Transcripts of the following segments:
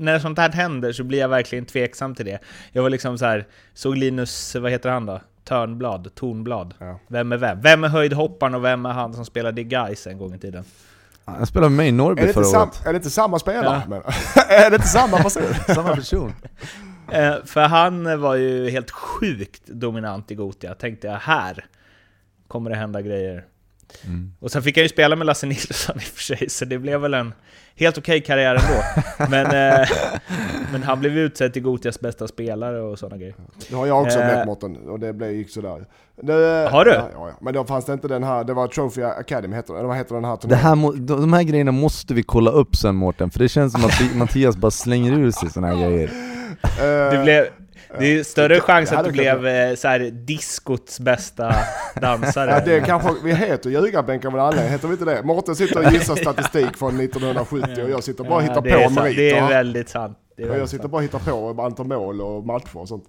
när sånt här händer så blir jag verkligen tveksam till det. Jag var liksom så här, såg Linus, vad heter han då? Törnblad, Tornblad. Ja. Vem är vem? Vem är höjdhopparen och vem är han som spelade i Gais en gång i tiden? Han spelade med mig i Norrby förra året. är det inte samma spelare? Ja. Men, är det inte samma person? Samma person. Eh, för han var ju helt sjukt dominant i Gotia. Tänkte jag, här kommer det hända grejer. Mm. Och sen fick jag ju spela med Lasse Nilsson i och för sig, så det blev väl en helt okej karriär ändå. men, eh, men han blev utsedd till Gotias bästa spelare och sådana grejer. Det har jag också Eh. med Mårten och det blev, gick sådär. Det, Har du? Ja, ja, ja. Men då fanns det inte den här, det var Trophy Academy heter det, eller vad heter den här Det turneringen? här, de här grejerna måste vi kolla upp sen Mårten, för det känns som att Mattias bara slänger ur sig såna här grejer. Eh, Det, blev, det är större det- chans det att du blev eh, så här, diskots bästa dansare. Ja, det kanske, vi heter ljugarbänk av en anledning, heter vi inte det? Mårten sitter och gissar statistik från 1970 och jag sitter bara och hittar är på meriter. Det är väldigt sant. Det är och jag sitter sant. bara och hittar på antal mål och matcher och sånt.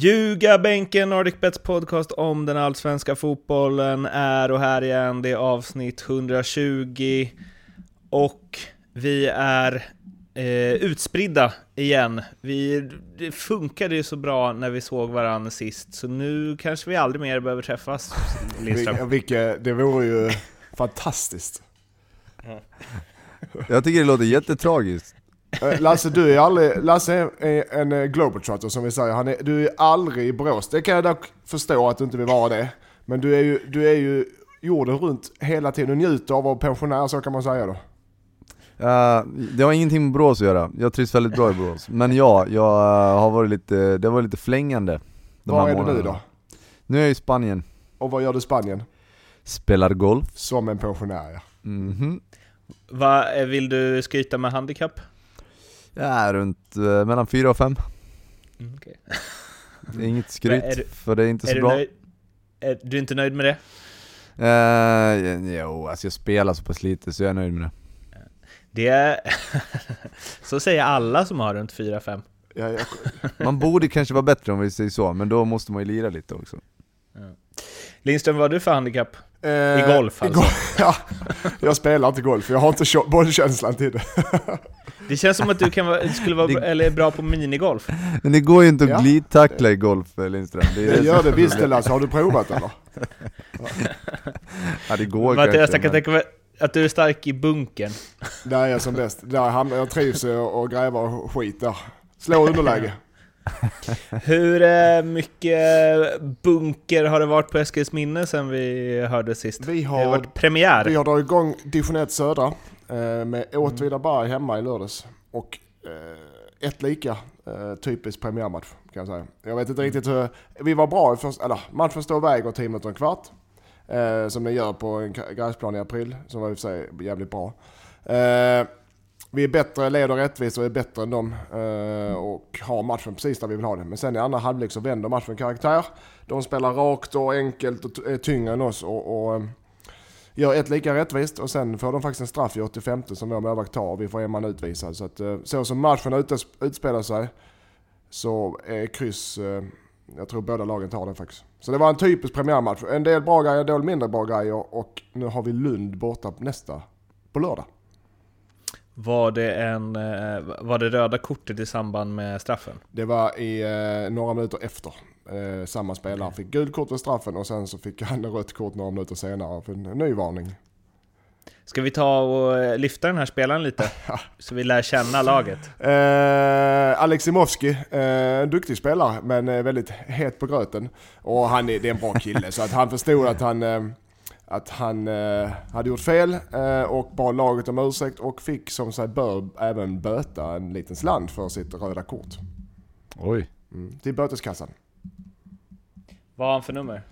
Ljugarbänken, Nordic Bets podcast om den allsvenska fotbollen är och här igen. Det är avsnitt 120 och vi är eh, utspridda igen. Vi, det funkade ju så bra när vi såg varandra sist, så nu kanske vi aldrig mer behöver träffas, Lindström. Vil- Vilket, det vore ju fantastiskt. Jag tycker det låter jättetragiskt. Eh, Lasse, du är aldrig, Lasse är en eh, globetrotter som vi säger. Han är, du är aldrig i Borås. Det kan jag dock förstå att du inte vill vara det. Men du är ju, du är ju jorden runt hela tiden och njuter av att vara pensionär, så kan man säga då. Uh, det har ingenting med Borås att göra, jag trivs väldigt bra i Borås. Men ja, jag har varit lite, det var lite flängande. de Var här är du nu månaderna. då? Nu är jag i Spanien, Och vad gör du i Spanien? spelar golf. Som en pensionär ja. Mhm. Va, eh, vill du skryta med handikapp? Är runt uh, mellan 4 och 5. Mm, okej. Det är inget skryt, är du- för det är inte Är så bra. nöjd? Är du inte nöjd med det? Uh, jo, alltså jag spelar så pass lite så jag är nöjd med det. Det är... så säger alla som har runt 4-5. ja Man borde kanske vara bättre om vi säger så, men då måste man ju lira lite också. Lindström, vad har du för handikapp? eh, I golf i alltså? gol- ja, jag spelar inte golf, jag har inte bollkänslan till det. Det känns som att du kan vara, skulle vara bra, eller är bra på minigolf. Men det går ju inte att Ja. glidtackla i golf eh, Lindström. Det, är Det gör det visst det Lasse, har du provat eller? Ja det går Mattias, jag kanske. kan Men... tänka mig att du är stark i bunkern. Där är jag som bäst. Där jag trivs och och gräva och skit där. Slå underläge. Hur eh, mycket bunker har det varit på Eskils minne sen vi hörde sist? Vi Det har har, varit premiär. vi har dragit igång Division 1 Södra eh, med Åtvidaberg hemma i lördags. Och eh, ett lika typisk premiärmatch kan jag säga. Jag vet inte riktigt hur... Vi var bra i första... Eller matchen står och väger 10 minuter och en kvart. Som den gör på en gr- gräsplan i april. Som var i och för sig jävligt bra. Vi är bättre, leder rättvist och är bättre än dem. Eh, och har matchen precis där vi vill ha den. Men sen i andra halvlek så vänder matchen karaktär. De spelar rakt och enkelt och är tyngre än oss. Och, och, eh, gör ett lika rättvist och sen får de faktiskt en straff i 85 som vår målvakt tar och vi får en man utvisad. Så, att, eh, så som matchen utspelar sig så är kryss, eh, jag tror båda lagen tar den faktiskt. Så det var en typisk premiärmatch. En del bra grejer, en del mindre bra grejer och nu har vi Lund borta på nästa, på lördag. Var det, en, eh, var det röda kortet i samband med straffen? Det var i eh, några minuter efter. Eh, samma spelare fick gult kort vid straffen och sen så fick han rött kort några minuter senare för en ny varning. Ska vi ta och eh, lyfta den här spelaren lite? Så vi lär känna laget. Eh, Alex Simovski, eh, en duktig spelare men eh, väldigt het på gröten. Och han är, det är en bra kille så att han förstod att han, att han eh, hade gjort fel eh, och bad laget om ursäkt och fick som sig bör även böta en liten slant för sitt röda kort. Oj. Mm, till böteskassan. Vad har han för nummer?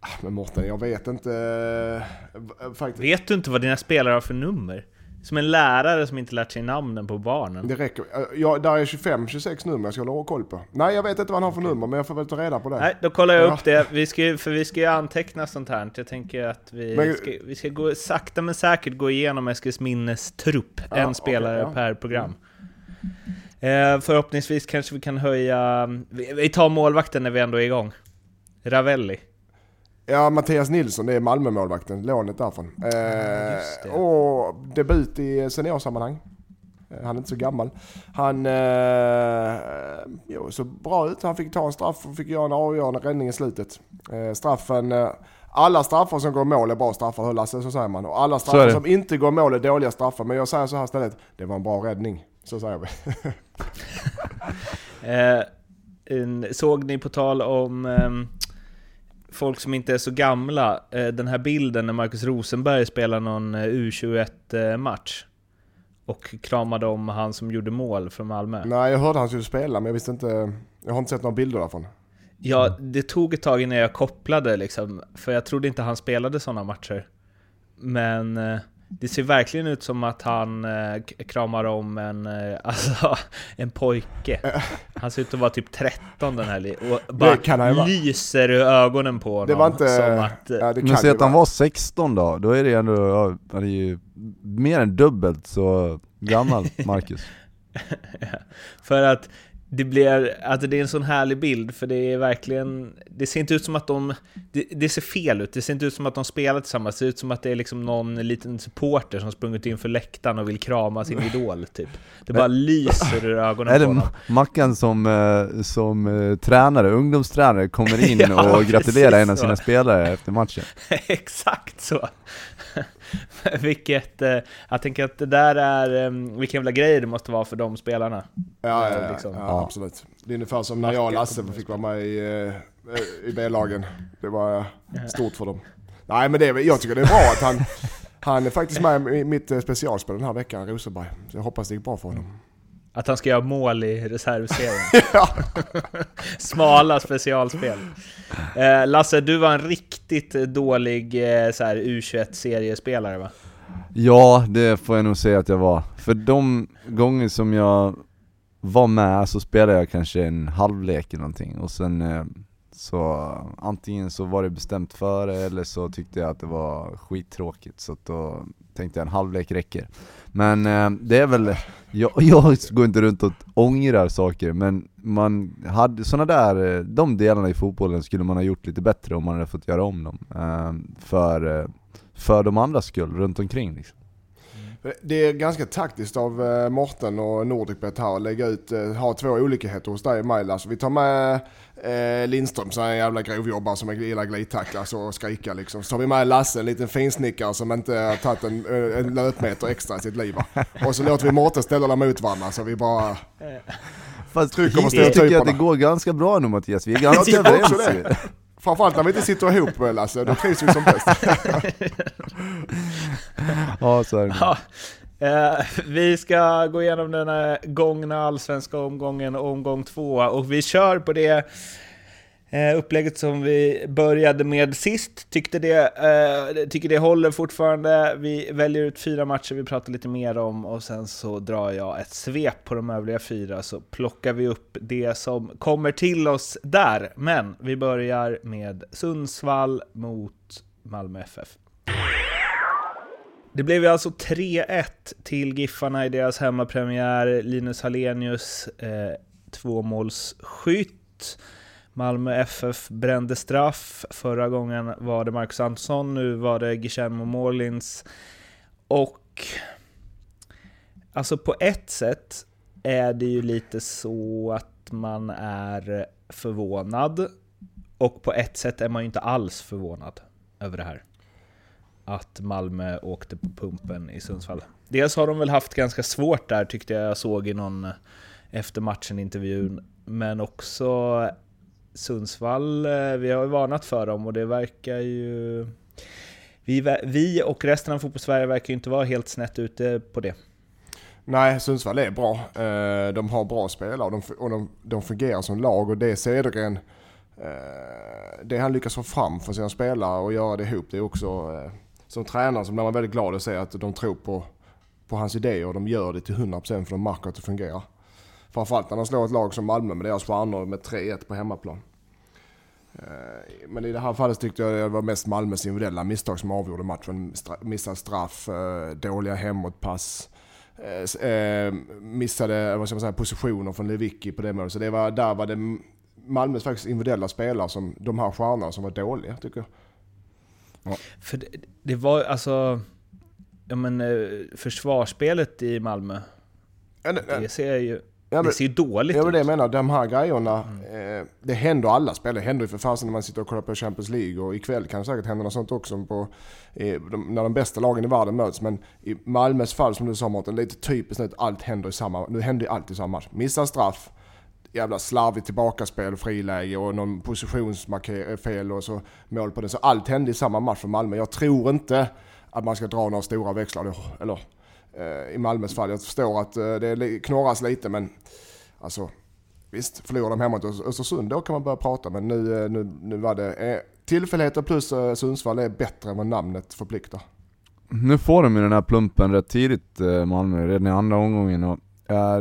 Ah, Men Mårten, jag vet inte eh, v- faktiskt. Vet du inte vad dina spelare har för nummer? Som en lärare som inte lärt sig namnen på barnen. Det räcker. Ja, där är 25-26 nummer jag ska hålla koll på. Nej, jag vet inte vad han har för nummer, men jag får väl ta reda på det. Nej, då kollar jag Ja. upp det. Vi ska, för vi ska ju anteckna sånt här. Jag tänker att vi Men- ska, vi ska gå, sakta men säkert gå igenom Eskilsminnes trupp. Ja, en spelare ja. per program. Eh, förhoppningsvis kanske vi kan höja... Vi, vi tar målvakten när vi ändå är igång. Ravelli. Ja, Mattias Nilsson, det är Malmö-målvakten, lånet därifrån. Eh, det. och debut i seniorsammanhang. Eh, Han är inte så gammal. Han eh, jo, så bra ut. Han fick ta en straff och fick göra en avgörande räddning i slutet. Eh, straffen, eh, alla straffar som går mål är bra straffar, hör Lasse, så säger man. Och alla straffar som inte går mål är dåliga straffar. Men jag säger så här istället, det var en bra räddning. Så säger vi. Eh, såg ni på tal om ehm, folk som inte är så gamla, eh, den här bilden när Marcus Rosenberg spelar någon eh, U21-match? Och kramade om han som gjorde mål för Malmö. Nej, jag hörde han skulle spela, men jag visste inte. Jag har inte sett några bilder därifrån. Ja, det tog ett tag innan jag kopplade liksom, för jag trodde inte han spelade sådana matcher. Men eh, det ser verkligen ut som att han eh, kramar om en, eh, alltså, en pojke. Han ser ut att vara typ 13 den här och bara kan vara. lyser ur ögonen på honom. Det var inte... Som att, eh, ja, det Men säg att han var 16 då, då är det ändå, ja, han är ju mer än dubbelt så gammal, Marcus. För att det blir, att det är en sån härlig bild, för det är verkligen, det ser inte ut som att de, det, det ser fel ut, det ser inte ut som att de spelar tillsammans, det ser ut som att det är liksom någon liten supporter som sprungit in för läktaren och vill krama sin idol typ. Det bara lyser ur ögonen Eller på honom. Mackan som, eh, som eh, tränare, ungdomstränare, kommer in Ja, och gratulerar en av sina spelare efter matchen. Exakt så! Vilket, eh, jag tänker att det där är, eh, vilken jävla grej det måste vara för de spelarna. Ja, Ja, ja, liksom. ja, Ja. absolut. Det är ungefär som när jag och Lasse fick vara med i, eh, i B-lagen. Det var eh, stort för dem. Nej men det, är- jag tycker det är bra att han, han är faktiskt med i mitt eh, specialspel den här veckan, Rosenberg. Så jag hoppas det gick bra för honom. Att han ska göra mål i reservserien. Ja. Smala specialspel. Eh, Lasse, du var en riktigt dålig eh, så här U21-seriespelare va? Ja, det får jag nog säga att jag var. För de gånger som jag var med så spelade jag kanske en halvlek eller någonting och sen eh, så antingen så var det bestämt före eller så tyckte jag att det var skittråkigt så då tänkte jag en halvlek räcker. Men eh, det är väl, jag, jag går inte runt och ångrar saker men man hade såna där, eh, de delarna i fotbollen skulle man ha gjort lite bättre om man hade fått göra om dem. Eh, för, eh, för de andras skull runt omkring liksom. Mm. Det är ganska taktiskt av eh, Morten och Nordicbet här att lägga ut, ha två olikheter hos dig och mig Lasse. Vi tar med eh, Lindström som är en jävla grovjobbare som gillar glidtacklas och skrika liksom. Så tar vi med Lasse, en liten finsnickare som inte har tagit en, eh, en löpmeter extra i sitt liv. va. Och så låter vi Mårten ställa dem mot varandra så vi bara... Fast Trycker på hittills tycker jag att det går ganska bra nu Mattias, vi är Jag ganska överens. Framförallt när vi inte sitter ihop eh, Lasse, då trivs vi som bäst. Ja, så är det. Ja, eh, vi ska gå igenom den gångna allsvenska omgången, omgång två, och vi kör på det eh, upplägget som vi började med sist. Tyckte det, eh, tycker det håller fortfarande. Vi väljer ut fyra matcher vi pratar lite mer om och sen så drar jag ett svep på de övriga fyra så plockar vi upp det som kommer till oss där. Men vi börjar med Sundsvall mot Malmö FF. Det blev ju alltså 3-1 till Giffarna i deras hemmapremiär. Linus Hallenius, eh, tvåmålsskytt. Malmö FF brände straff. Förra gången var det Marcus Antonsson, nu var det Guillermo Morlins. Och... Alltså på ett sätt är det ju lite så att man är förvånad. Och på ett sätt är man ju inte alls förvånad över det här att Malmö åkte på pumpen i Sundsvall. Dels har de väl haft ganska svårt där tyckte jag jag såg i någon eh, efter matchen-intervjun, men också Sundsvall, eh, vi har ju varnat för dem och det verkar ju... Vi, vi och resten av fotbollssverige verkar ju inte vara helt snett ute på det. Nej, Sundsvall är bra. Eh, de har bra spelare och de, och de, de fungerar som lag och det Cedergren, det han lyckas få fram för sina spelare och göra det ihop, det är också som tränare så blir man väldigt glad att se att de tror på, på hans idéer och de gör det till 100% för de märker att det fungerar. Framförallt när de slår ett lag som Malmö med deras stjärnor med 3-1 på hemmaplan. Eh, men i det här fallet tyckte jag det var mest Malmös individuella misstag som avgjorde matchen. Missad straff, eh, dåliga hemåtpass, eh, missade vad ska man säga, positioner från Lewicki på det målet. Så det var, där var det Malmös faktiskt individuella spelare, som, de här stjärnorna, som var dåliga tycker jag. Ja. För det, det, var alltså... Ja men försvarsspelet i Malmö, ja, det, det ser ju Ja, men, det ser ju dåligt ut. Ja, det jag menar. De här grejerna, mm. eh, det händer alla spel. Det händer ju för fasen när man sitter och kollar på Champions League och ikväll kan det säkert hända något sånt också på, eh, de, när de bästa lagen i världen möts. Men i Malmös fall, som du sa Mårten, lite typiskt att allt händer i samma, nu händer ju allt i samma match. Missar straff, jävla slarvigt tillbakaspel, friläge och någon positionsfel och så mål på det. Så allt hände i samma match för Malmö. Jag tror inte att man ska dra några stora växlar, eller Eh, i Malmös fall. Jag förstår att eh, det knorras lite men alltså visst, förlorar de hemma mot Östersund då kan man börja prata men nu, eh, nu, nu var det eh, tillfälligheter plus eh, Sundsvall är bättre än vad namnet förpliktar. Nu får de ju den här plumpen rätt tidigt Malmö, redan i andra omgången och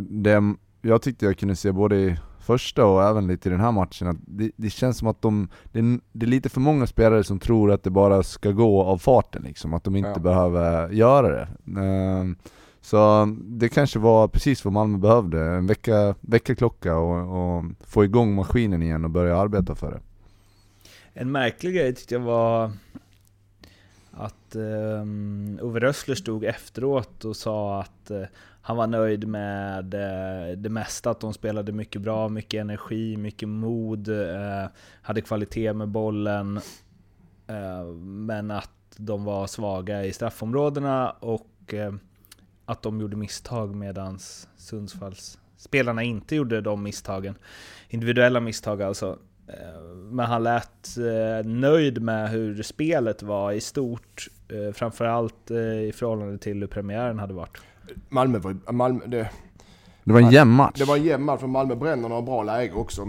det, jag tyckte jag kunde se både i första och även lite i den här matchen, att det, det känns som att de, det är, det, är lite för många spelare som tror att det bara ska gå av farten liksom, att de inte ja. behöver göra det. Uh, så det kanske var precis vad Malmö behövde, en vecka, veckaklocka och, och få igång maskinen igen och börja arbeta för det. En märklig grej tyckte jag var att um, Ove Rössler stod efteråt och sa att uh, han var nöjd med eh, det mesta, att de spelade mycket bra, mycket energi, mycket mod, eh, hade kvalitet med bollen, eh, men att de var svaga i straffområdena och att de gjorde misstag medan Sundsvalls spelarna inte gjorde de misstagen. Individuella misstag alltså. Men han lät nöjd med hur spelet var i stort, framförallt i förhållande till hur premiären hade varit. Malmö var Malmö, det, det var en jämn match. Det var en jämn match, för Malmö bränner några bra läge också,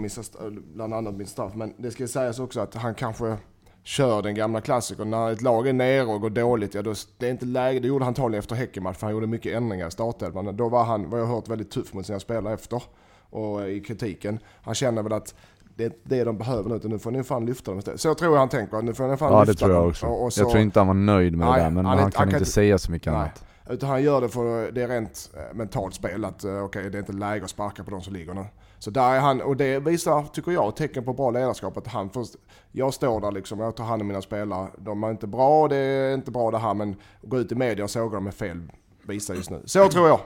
bland annat min straff. Men det ska sägas också att han kanske kör den gamla klassikern. När ett lag är nere och går dåligt, ja då, det är inte läge. Det gjorde han antagligen efter Häckenmatch, för han gjorde mycket ändringar i startelvan. Då var han, vad jag har hört, väldigt tuff mot sina spelare efter. Och i kritiken. Han känner väl att det är det de behöver nu, nu får ni fan lyfta dem istället. Så tror jag han tänker, nu får ni fan ja, lyfta dem. Ja det tror jag också. Och, och så, jag tror inte han var nöjd med nej, det där, men han, han kan, han kan inte säga så mycket nej. annat. Utan han gör det för det är rent eh, mentalt spel, att eh, okej okay, det är inte läge att sparka på de som ligger nu. Så där är han, och det visar, tycker jag, tecken på bra ledarskap. Att han först, jag står där liksom, jag tar hand om mina spelare. De är inte bra, det är inte bra det här, men gå ut i media och såga dem är fel visar just nu. Så tror jag.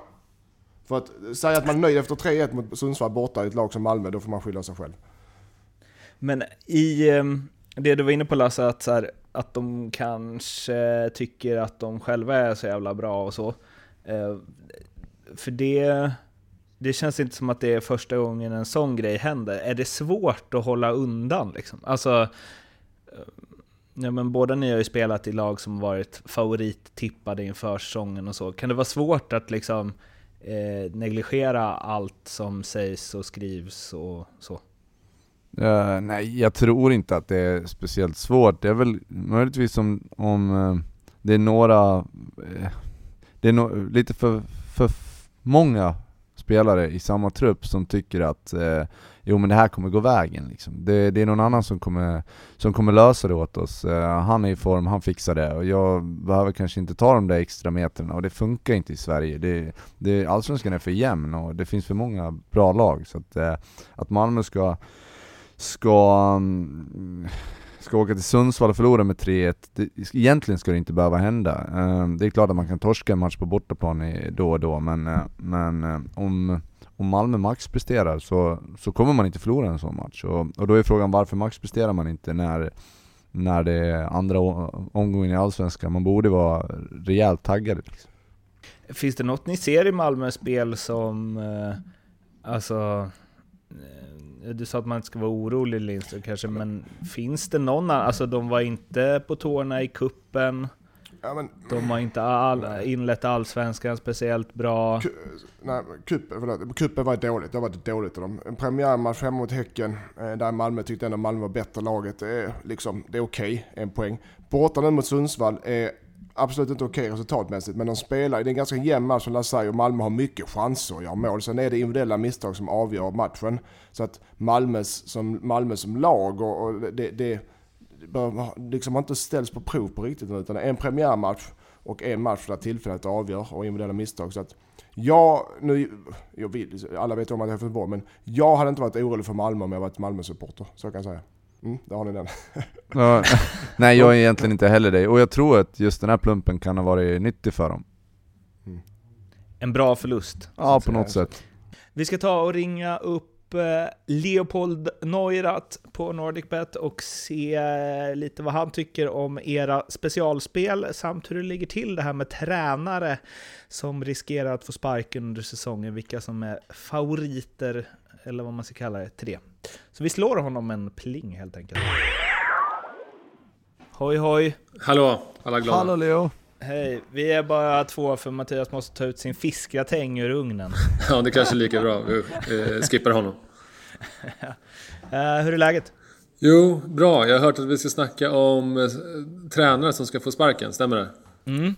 För att säga att man är nöjd efter 3-1 mot Sundsvall borta i ett lag som Malmö, då får man skylla sig själv. Men i ehm, det du var inne på Lasse, att, så här, att de kanske tycker att de själva är så jävla bra och så. Eh, för det, det känns inte som att det är första gången en sån grej händer. Är det svårt att hålla undan liksom? Alltså, eh, ja, men båda ni har ju spelat i lag som varit favorittippade inför säsongen och så. Kan det vara svårt att liksom eh, negligera allt som sägs och skrivs och så? Uh, nej, jag tror inte att det är speciellt svårt. Det är väl möjligtvis om, om uh, det är några, uh, det är no lite för, för många spelare i samma trupp som tycker att jo men det här kommer gå vägen liksom. det, det, är någon annan som kommer, som kommer lösa det åt oss. han är i form, han fixar det och jag behöver kanske inte ta de där extra metrarna och det funkar inte i Sverige. Det, det, allsvenskan är för jämn och det finns för många bra lag så att, att Malmö ska ska, mm, ska åka till Sundsvall och förlora med 3-1, egentligen ska det inte behöva hända. Ehm, det är klart att man kan torska en match på bortaplan då och då, men, eh, men eh, om, om Malmö max presterar så, så kommer man inte förlora en sån match. Och, och då är frågan varför max presterar man inte när, när det är andra omgången i Allsvenskan? Man borde vara rejält taggad. Liksom. Finns det något ni ser i Malmös spel som, eh, alltså, du sa att man inte ska vara orolig Lindström kanske, men finns det någon annan? Alltså de var inte på tårna i kuppen. Ja, men, de har inte all, inlett allsvenskan speciellt bra. nej, kuppen, kuppen var dåligt. Det var dåligt av dem. En premiärmatch hemma mot Häcken, eh, där Malmö tyckte ändå Malmö var bättre laget. Det är, liksom, det är okej, okay, en poäng. Borta nu mot Sundsvall är absolut inte okej resultatmässigt, men de spelar, det är en ganska jämn match som Lasse och Malmö har mycket chanser att göra mål. Sen är det individuella misstag som avgör matchen. Så att Malmös, som, Malmö som lag, och, och det, det bör, liksom har inte ställts på prov på riktigt utan det är en premiärmatch och en match där tillfället avgör och individuella misstag. Så att jag, nu, jag vill, alla vet om att jag är Göteborg, men jag hade inte varit orolig för Malmö om jag varit Malmö-supporter. Så kan jag säga. Mm, där har ni den. Ja, nej jag är egentligen inte heller det, och jag tror att just den här plumpen kan ha varit nyttig för dem. En bra förlust. Ja, på något sätt. Vi ska ta och ringa upp eh, Leopold Neurath på NordicBet och se eh, lite vad han tycker om era specialspel samt hur det ligger till det här med tränare som riskerar att få sparken under säsongen, vilka som är favoriter, eller vad man ska kalla det, till det. Så vi slår honom en pling helt enkelt. Hoj hoj! Hallå, alla glada? Hallå Leo! Hej, vi är bara två för Mattias måste ta ut sin fiskgratäng ur ugnen. Ja, det kanske är lika bra. Vi eh, skippar honom. Eh, hur är läget? Jo, bra. Jag har hört att vi ska snacka om eh, tränare som ska få sparken, stämmer det? Mm.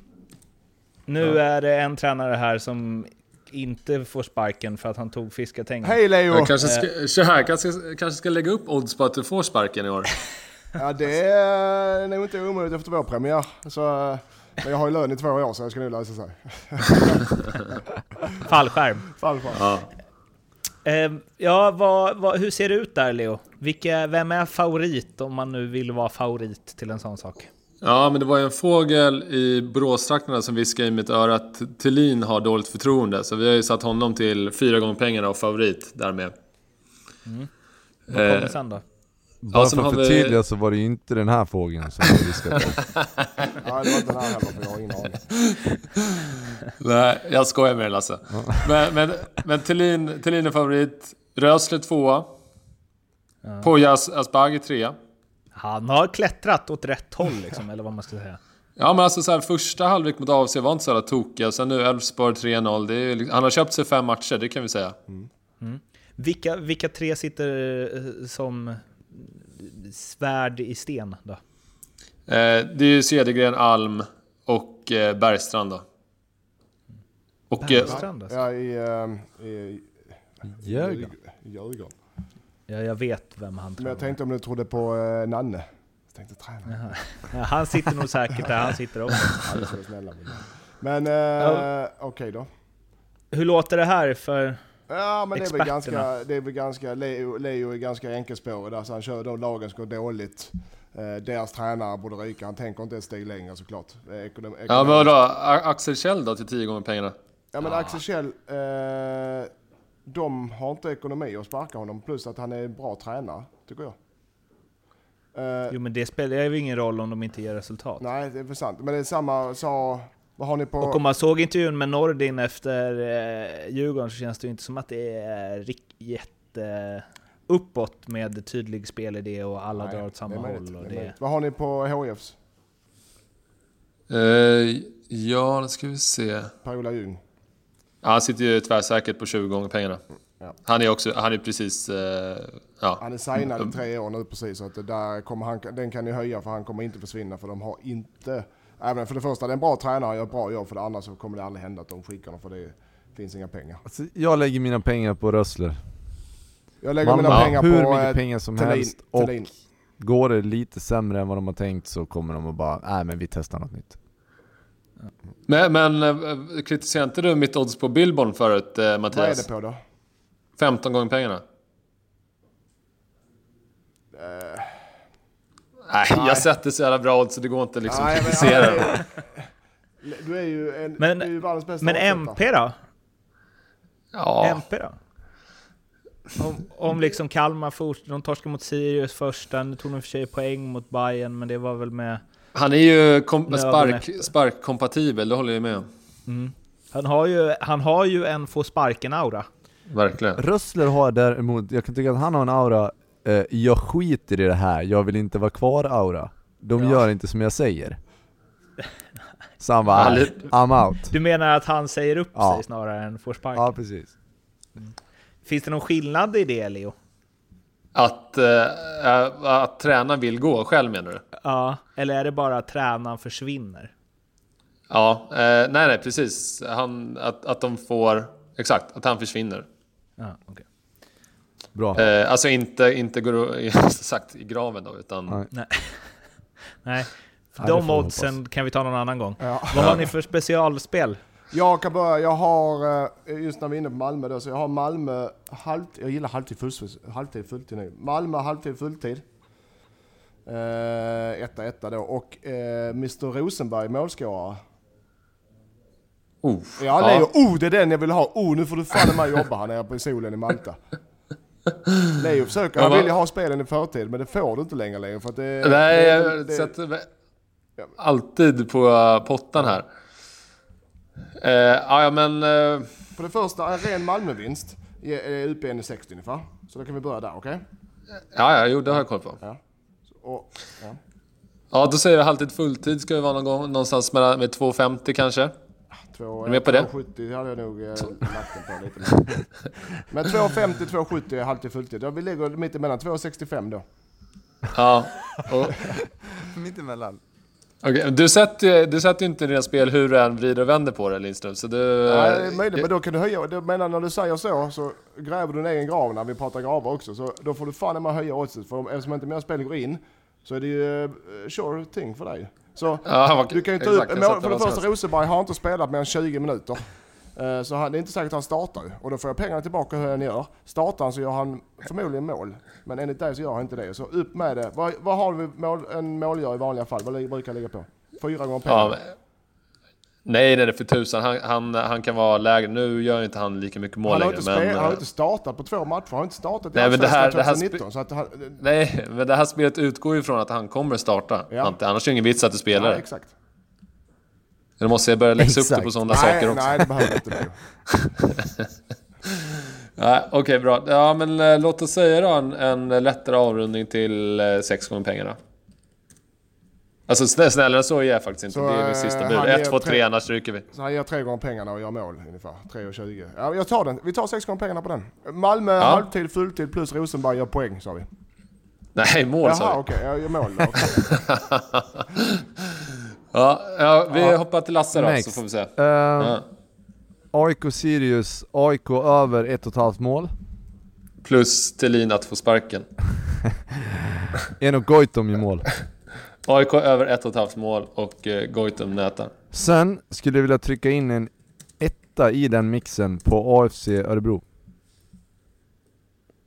Nu är det en tränare här som inte får sparken för att han tog fiskatängen. Hej Leo! Jag kanske ska, så här, kanske, kanske ska lägga upp odds på att du får sparken i år. Ja det är nog inte omöjligt efter vår premiär. Så, eh, men jag har ju lön i två år så det ska nog lösa sig. Fallskärm. Fall, fall. Ja. Eh, ja, vad, vad, hur ser det ut där Leo? Vilka, vem är favorit om man nu vill vara favorit till en sån sak? Ja, men det var ju en fågel i Boråstrakterna som viskade i mitt öra att Thelin har dåligt förtroende. Så vi har ju satt honom till fyra gånger pengarna och favorit därmed. Vad kommer Eh, sen då? Bara sen för att vi- förtydliga så var det ju inte den här fågeln som jag viskade på. Ja, det var inte den här heller för jag har ingen aning. Nej, jag skojar med dig Lasse. Men, men, men Thelin, Thelin är favorit. Rösle tvåa. Pojas Asbaghi trea. Han har klättrat åt rätt håll liksom, eller vad man ska säga. Ja men alltså så här, första halvlek mot AFC var inte så jävla tokiga. Sen nu Elfsborg 3-0. Det är, liksom- han har köpt sig fem matcher, det kan vi säga. Vilka, vilka tre sitter eh, som svärd i sten då? Eh, det är ju Cedergren, Alm och eh, Bergstrand då. Och... Eh, Bergstrand alltså? Ja, i... eh, i Jörgen. i Djurgården. Ja, jag vet vem han Men tror. jag tänkte om du trodde på uh, Nanne. Jag tänkte träna. Ja, han sitter nog säkert där han sitter också. Ja, snälla. Men uh, okej då. Hur låter det här för... Ja men det är väl Experterna. ganska, det är väl ganska, Leo, Leo är ganska enkelspårig där så han kör de lagen som går dåligt. Eh, deras tränare borde ryka, han tänker inte ett steg längre såklart. Eh, Ekonom, ja ekonom- men vadå? Axel Kjell då till 10 gånger pengarna? Ja men Axel Kjell, eh, de har inte ekonomi att sparka honom plus att han är en bra tränare, tycker jag. Eh, Jo men det spelar ju ingen roll om de inte ger resultat. nej, det är väl sant. Men det är samma, sa, vad har ni på... Och om man såg intervjun med Nordin efter eh, Djurgården så känns det ju inte som att det är jätte uppåt med tydlig spelidé och alla Nej, drar åt samma håll. Och det det. Vad har ni på HIFs? Eh, ja, det ska vi se. Per-Ola Ljung? Ja, han sitter ju tvärsäkert på 20 gånger pengarna. Ja. Han är också, han är precis... Eh, ja. Han är signad i tre år nu precis, så att det där kommer han, den kan ni höja för han kommer inte försvinna för de har inte... Även för det första, det är en bra tränare och gör ett bra jobb, för det andra så kommer det aldrig hända att de skickar honom för det finns inga pengar. Alltså, jag lägger mina pengar på Rössler. Jag lägger Malmö mina pengar hur på mycket eh, pengar som Thelin. helst och Thelin. går det lite sämre än vad de har tänkt så kommer de att bara, nej men vi testar något nytt. Men, men eh, kritiserade inte du mitt odds på Billborn förut, eh, Vad är Mattias? det på då? 15 gånger pengarna? Eh, Nej, nej. jag sätter så jävla bra odds så det går inte liksom nej, att men- kritisera. ja, Du är ju, en, Men- du är ju världens bästa men. MP då? Ja, MP då? Om, om liksom Kalmar fortsätter, de torskar mot Sirius första, nu tog de för sig poäng mot Bayern men det var väl med... han är ju kom, spark, sparkkompatibel, det håller jag med om. Mm. Han, har ju, han har ju en få sparken-aura. Verkligen. Rössler har däremot, jag kan tycka att han har en aura, eh, jag skiter i det här, jag vill inte vara kvar aura. De Ja. gör inte som jag säger. Så han bara, Han "Nej, li- I'm out. Du menar att han säger upp Ja. sig snarare än får sparken? Ja precis. Finns det någon skillnad i det Leo? Att, eh, att tränaren vill gå själv menar du? Ja, eller är det bara att tränaren försvinner? Ja, eh, nej nej precis. Han, att, att de får, exakt, att han försvinner. Ja, okej. Bra. Eh, alltså inte, inte går sagt i graven då, utan... Nej. Nej. Nej. De oddsen kan vi ta någon annan gång. Ja. Vad har ni för specialspel? Jag kan börja, jag har, eh, just när vi är inne på Malmö då, så jag har Malmö halvtid, jag gillar halvtid, full, halvtid fulltid nu. Malmö halvtid fulltid. Eh, etta, etta då. Och eh, Mr Rosenberg målscorare. Oh, Ja, Leo, oh det är den jag vill ha. Oh nu får du fan med jobba här nere på solen i Malta. Leo försöker, han Ja, vill ju ha spelen i förtid men det får du inte längre Leo för att det... Nej, det, jag det, sätter mig alltid på uh, pottan här. Eh, ja, ja, men... eh, För det första, en ren Malmövinst är är uppe i 1,60 ungefär. Så då kan vi börja där, okej? ja, ja, jo, det har jag koll på. Och, ja. Ja, då säger vi halvtid fulltid ska vi vara någon gång någonstans mellan, med 2,50 kanske. Två, Är du med på det? 2,70 hade jag nog eh, lagt den på lite. Men 2,50, 2,70 är halvtid fulltid. Vi ligger mitt emellan, 2,65 då. Ja. Och, Mittemellan. Okay, du sätter du sätter ju inte i dina spel hur du än vrider och vänder på det Lindström. Så du... Ja, det är möjligt, men då kan du höja. Jag menar när du säger så, så gräver du din egen grav när vi pratar gravar också. Så då får du fan med höja oddset. För om- eftersom inte mer spel går in, så är det ju uh, sure thing för dig. Så Ja, vad- du kan ju ta exakt, upp, för det första. Rosenberg har inte spelat mer än 20 minuter. Eh, Så han, det är inte säkert att han startar. Och då får jag pengarna tillbaka hur han gör. Startar han så gör han förmodligen mål. Men enligt dig så gör han inte det. Så upp med det. Vad, vad har vi mål, en målgörare i vanliga fall? Vad brukar ligga på? Fyra gånger pengarna? Ja, men, nej, nej, det är för tusan. Han, han, han kan vara lägre. Nu gör inte han lika mycket mål Han längre. inte Men, han har eh, inte startat på två matcher. Han har inte startat i Nej, men det här- Allsvenskan det här 2019. Han, Nej, men det här spelet utgår ju från att han kommer starta. Ja. Annars är det ingen vits att du spelar ja, exakt. Då måste jag börja läxa upp det på sådana Nej, saker också. nej, det behöver inte det. Nej, Okej, bra. Ja, men eh, låt oss säga då en, en lättare avrundning till eh, sex gånger pengarna. Alltså snä- snällare så är jag faktiskt inte. Så, det är min eh, sista han bud. ger 1, 2, tre- 3, annars stryker vi. Så han ger tre gånger pengarna och gör mål ungefär. 3,20. Ja, jag tar den. Vi tar sex gånger pengarna på den. Malmö Ja. halvtid, fulltid plus Rosenberg gör poäng sa vi. Nej, mål sa Jaha vi. okej, jag gör mål då. Ja, ja, vi Ja. hoppar till Lasse då, Next. så får vi se. Uh, Ja. AIK Sirius, AIK över ett och ett halvt mål. Plus Thelin att få sparken. Eno Goitom i mål. AIK över ett och ett halvt mål och eh, Goitom nätar. Sen skulle jag vilja trycka in en etta i den mixen på AFC Örebro.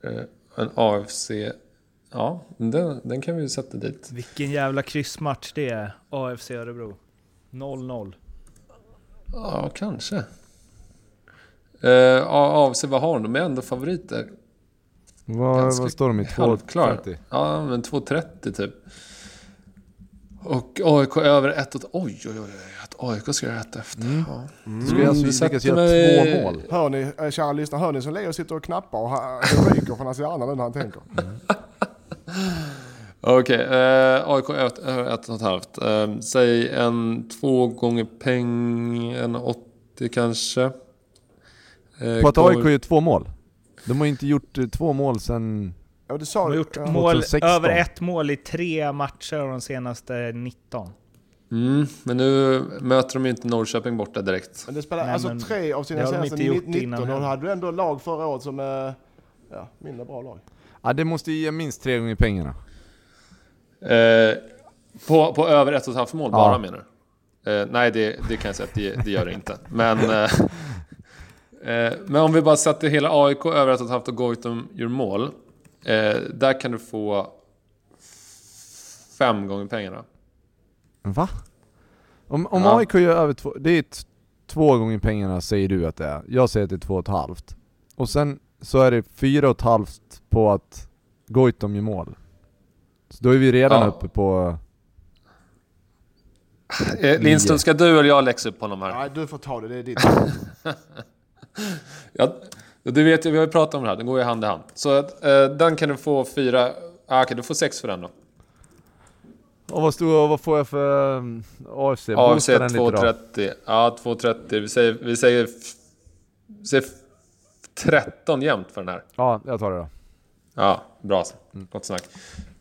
Eh, en AFC... Ja, den, den kan vi sätta dit. Vilken jävla kryssmatch det är. AFC Örebro. 0-0. Ja, kanske. Eh, AFC, vad har de? De är ändå favoriter. Vad, Ganska vad står de i? halvklar. 2.30? Ja, men 2.30 typ. Och AIK över 1 Oj, oj, oj, oj. Att AIK ska göra ett efter. Mm. Ja. Ska jag alltså lyckas göra mig- två mål? Hör ni, eh, kära lyssnare, hör ni som Leo sitter och knappar och ryker från hans hjärna nu när han tänker. Okej, eh, AIK över ett- över ett och ett halvt. Eh, säg en två gånger peng, en 80 kanske. Eh, På att AIK gör två mål? De har ju inte gjort eh, två mål sen... Ja, du De sa har gjort ja. mål, 2016. över ett mål i tre matcher av de senaste 19. Mm, men nu möter de ju inte Norrköping borta direkt. Men det spelar, Nej, alltså men tre av sina de senaste inte gjort 19, innan och hade du ändå lag förra året som är ja, mindre bra lag. Ja, det måste ju ge minst tre gånger pengarna. Eh, på, på över ett och ett halvt mål bara Ja. menar du? Eh, nej, det, det kan jag säga att det, det gör det inte. Men, eh, eh, men om vi bara sätter hela AIK över ett och ett halvt och Goitom gör mål. Eh, där kan du få fem gånger pengarna. Va? Om, om Ja. AIK gör över två... Det är två gånger pengarna säger du att det är. Jag säger att det är två och ett halvt. Och sen så är det fyra och ett halvt på att Goitom gör mål. Så då är vi redan Ja. uppe på... Eh, Lindström, ska du eller jag läxa upp honom här? Nej, du får ta det, det är ditt. Ja, du vet ju, vi har ju pratat om det här, den går ju hand i hand. Så eh, den kan du få fyra... Ah, Okej, du får sex för den då. Och vad, stod, vad får jag för AFC? AFC Boosta den lite då. 230. Ja, 230. Vi säger, vi säger, vi säger f- 13 jämnt för den här. Ja, jag tar det då. Ja, bra. Gott snack.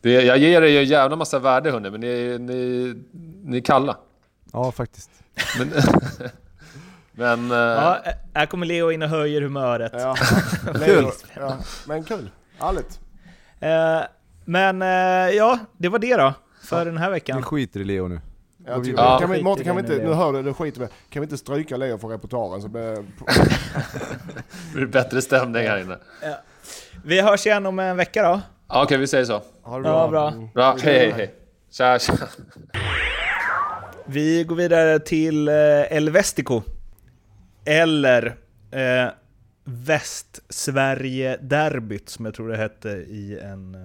Det, jag ger er ju en jävla massa värde hörni, men ni, ni, ni är kalla. Ja, faktiskt. Men, men eh, Ja, här kommer Leo in och höjer humöret. Ja, Kul. ja, men kul. Härligt. Eh, men eh, ja, det var det då för den här Vi veckan. skiter i Leo nu. Jag tycker, vidare. kan vi, Mårten, kan vi inte, nu, nu Leo. hör du, det skiter vi Kan vi inte stryka Leo från repertoaren så blir blir det bättre stämning här inne. Vi hörs igen om en vecka då. Ja, Okej, vi säger så. Ha det Ja, bra. Bra, hej hej hej. Tja, tja. Vi går vidare till eh, El Vestico. Eller eh, Västsverige-derbyt som jag tror det hette i en eh,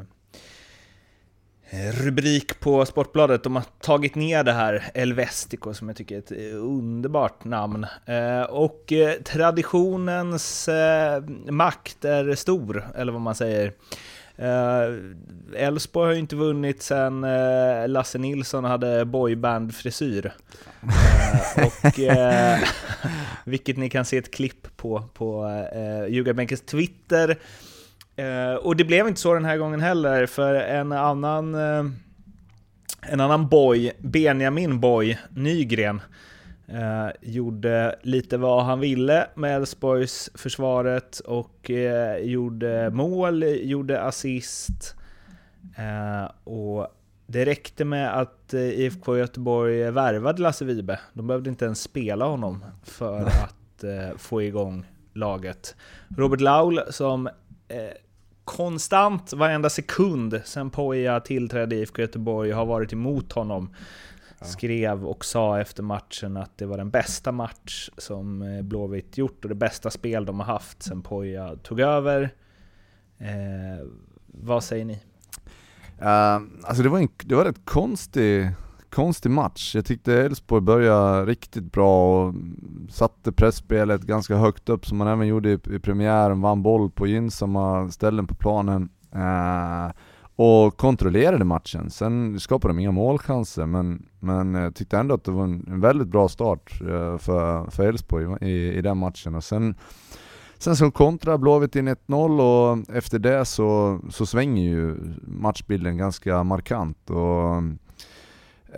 Eh, rubrik på Sportbladet. De har tagit ner det här El Vestico som jag tycker är ett eh, underbart namn. Eh, och traditionens makt är stor, eller vad man säger. Elfsborg Elfsborg har ju inte vunnit sen uh, Lasse Nilsson hade boyband-frisyr. Uh, och, vilket ni kan se ett klipp på på eh, Ljugarbänkens Twitter. Eh, och det blev inte så den här gången heller, för en annan, eh, en annan boy, Benjamin Boy Nygren, eh, gjorde lite vad han ville med Elfsborgs försvaret och eh, gjorde mål, gjorde assist. Eh, och det räckte med att eh, IFK Göteborg värvade Lasse Vibe. De behövde inte ens spela honom för att få igång laget. Robert Laul som konstant varenda sekund sen Poja tillträdde IFK Göteborg har varit emot honom. Skrev och sa efter matchen att det var den bästa match som eh, Blåvitt gjort och det bästa spel de har haft sen Poja tog över. Eh, vad säger ni? Uh, alltså det var en det var rätt konstig, konstig match. Jag tyckte Elfsborg började riktigt bra och satte pressspelet ganska högt upp som man även gjorde i, i premiären, vann boll på gynnsamma ställen på planen. Eh, och kontrollerade matchen. Sen skapade de inga målchanser men, men jag tyckte ändå att det var en, en väldigt bra start eh, för, för Elfsborg i, i den matchen. Och sen Sen så kontrar Blåvitt in 1-0 och efter det så, så svänger ju matchbilden ganska markant. Och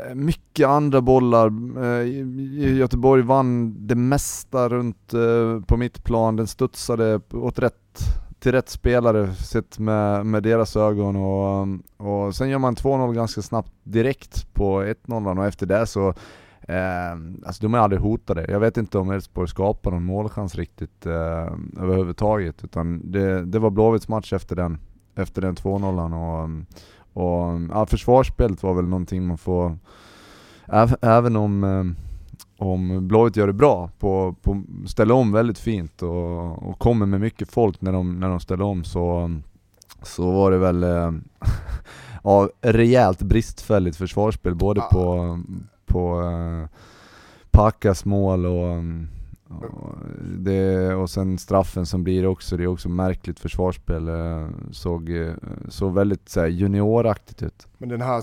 Eh, mycket andra bollar. Eh, Göteborg vann det mesta runt eh, på på mittplan. Den studsade åt rätt, till rätt spelare sett med, med deras ögon. Och, och sen gör man 2-0 ganska snabbt direkt på 1-0 och efter det så Eh, alltså de är aldrig hotade. Jag vet inte om Elfsborg skapar någon målchans riktigt eh, överhuvudtaget. Utan det, det var Blåvitts match efter den, efter den 2-0 och, och ja, försvarsspelet var väl någonting man får, äv, även om, eh, om Blåvitt gör det bra, på, på ställer om väldigt fint och, och kommer med mycket folk när de, när de ställer om så, så var det väl eh, ja, rejält bristfälligt försvarsspel både Ja. på på uh, Pakas mål och, och, det, och sen straffen som blir också, det är också märkligt försvarsspel. Uh, såg, uh, såg väldigt så här, junioraktigt ut. Men den här,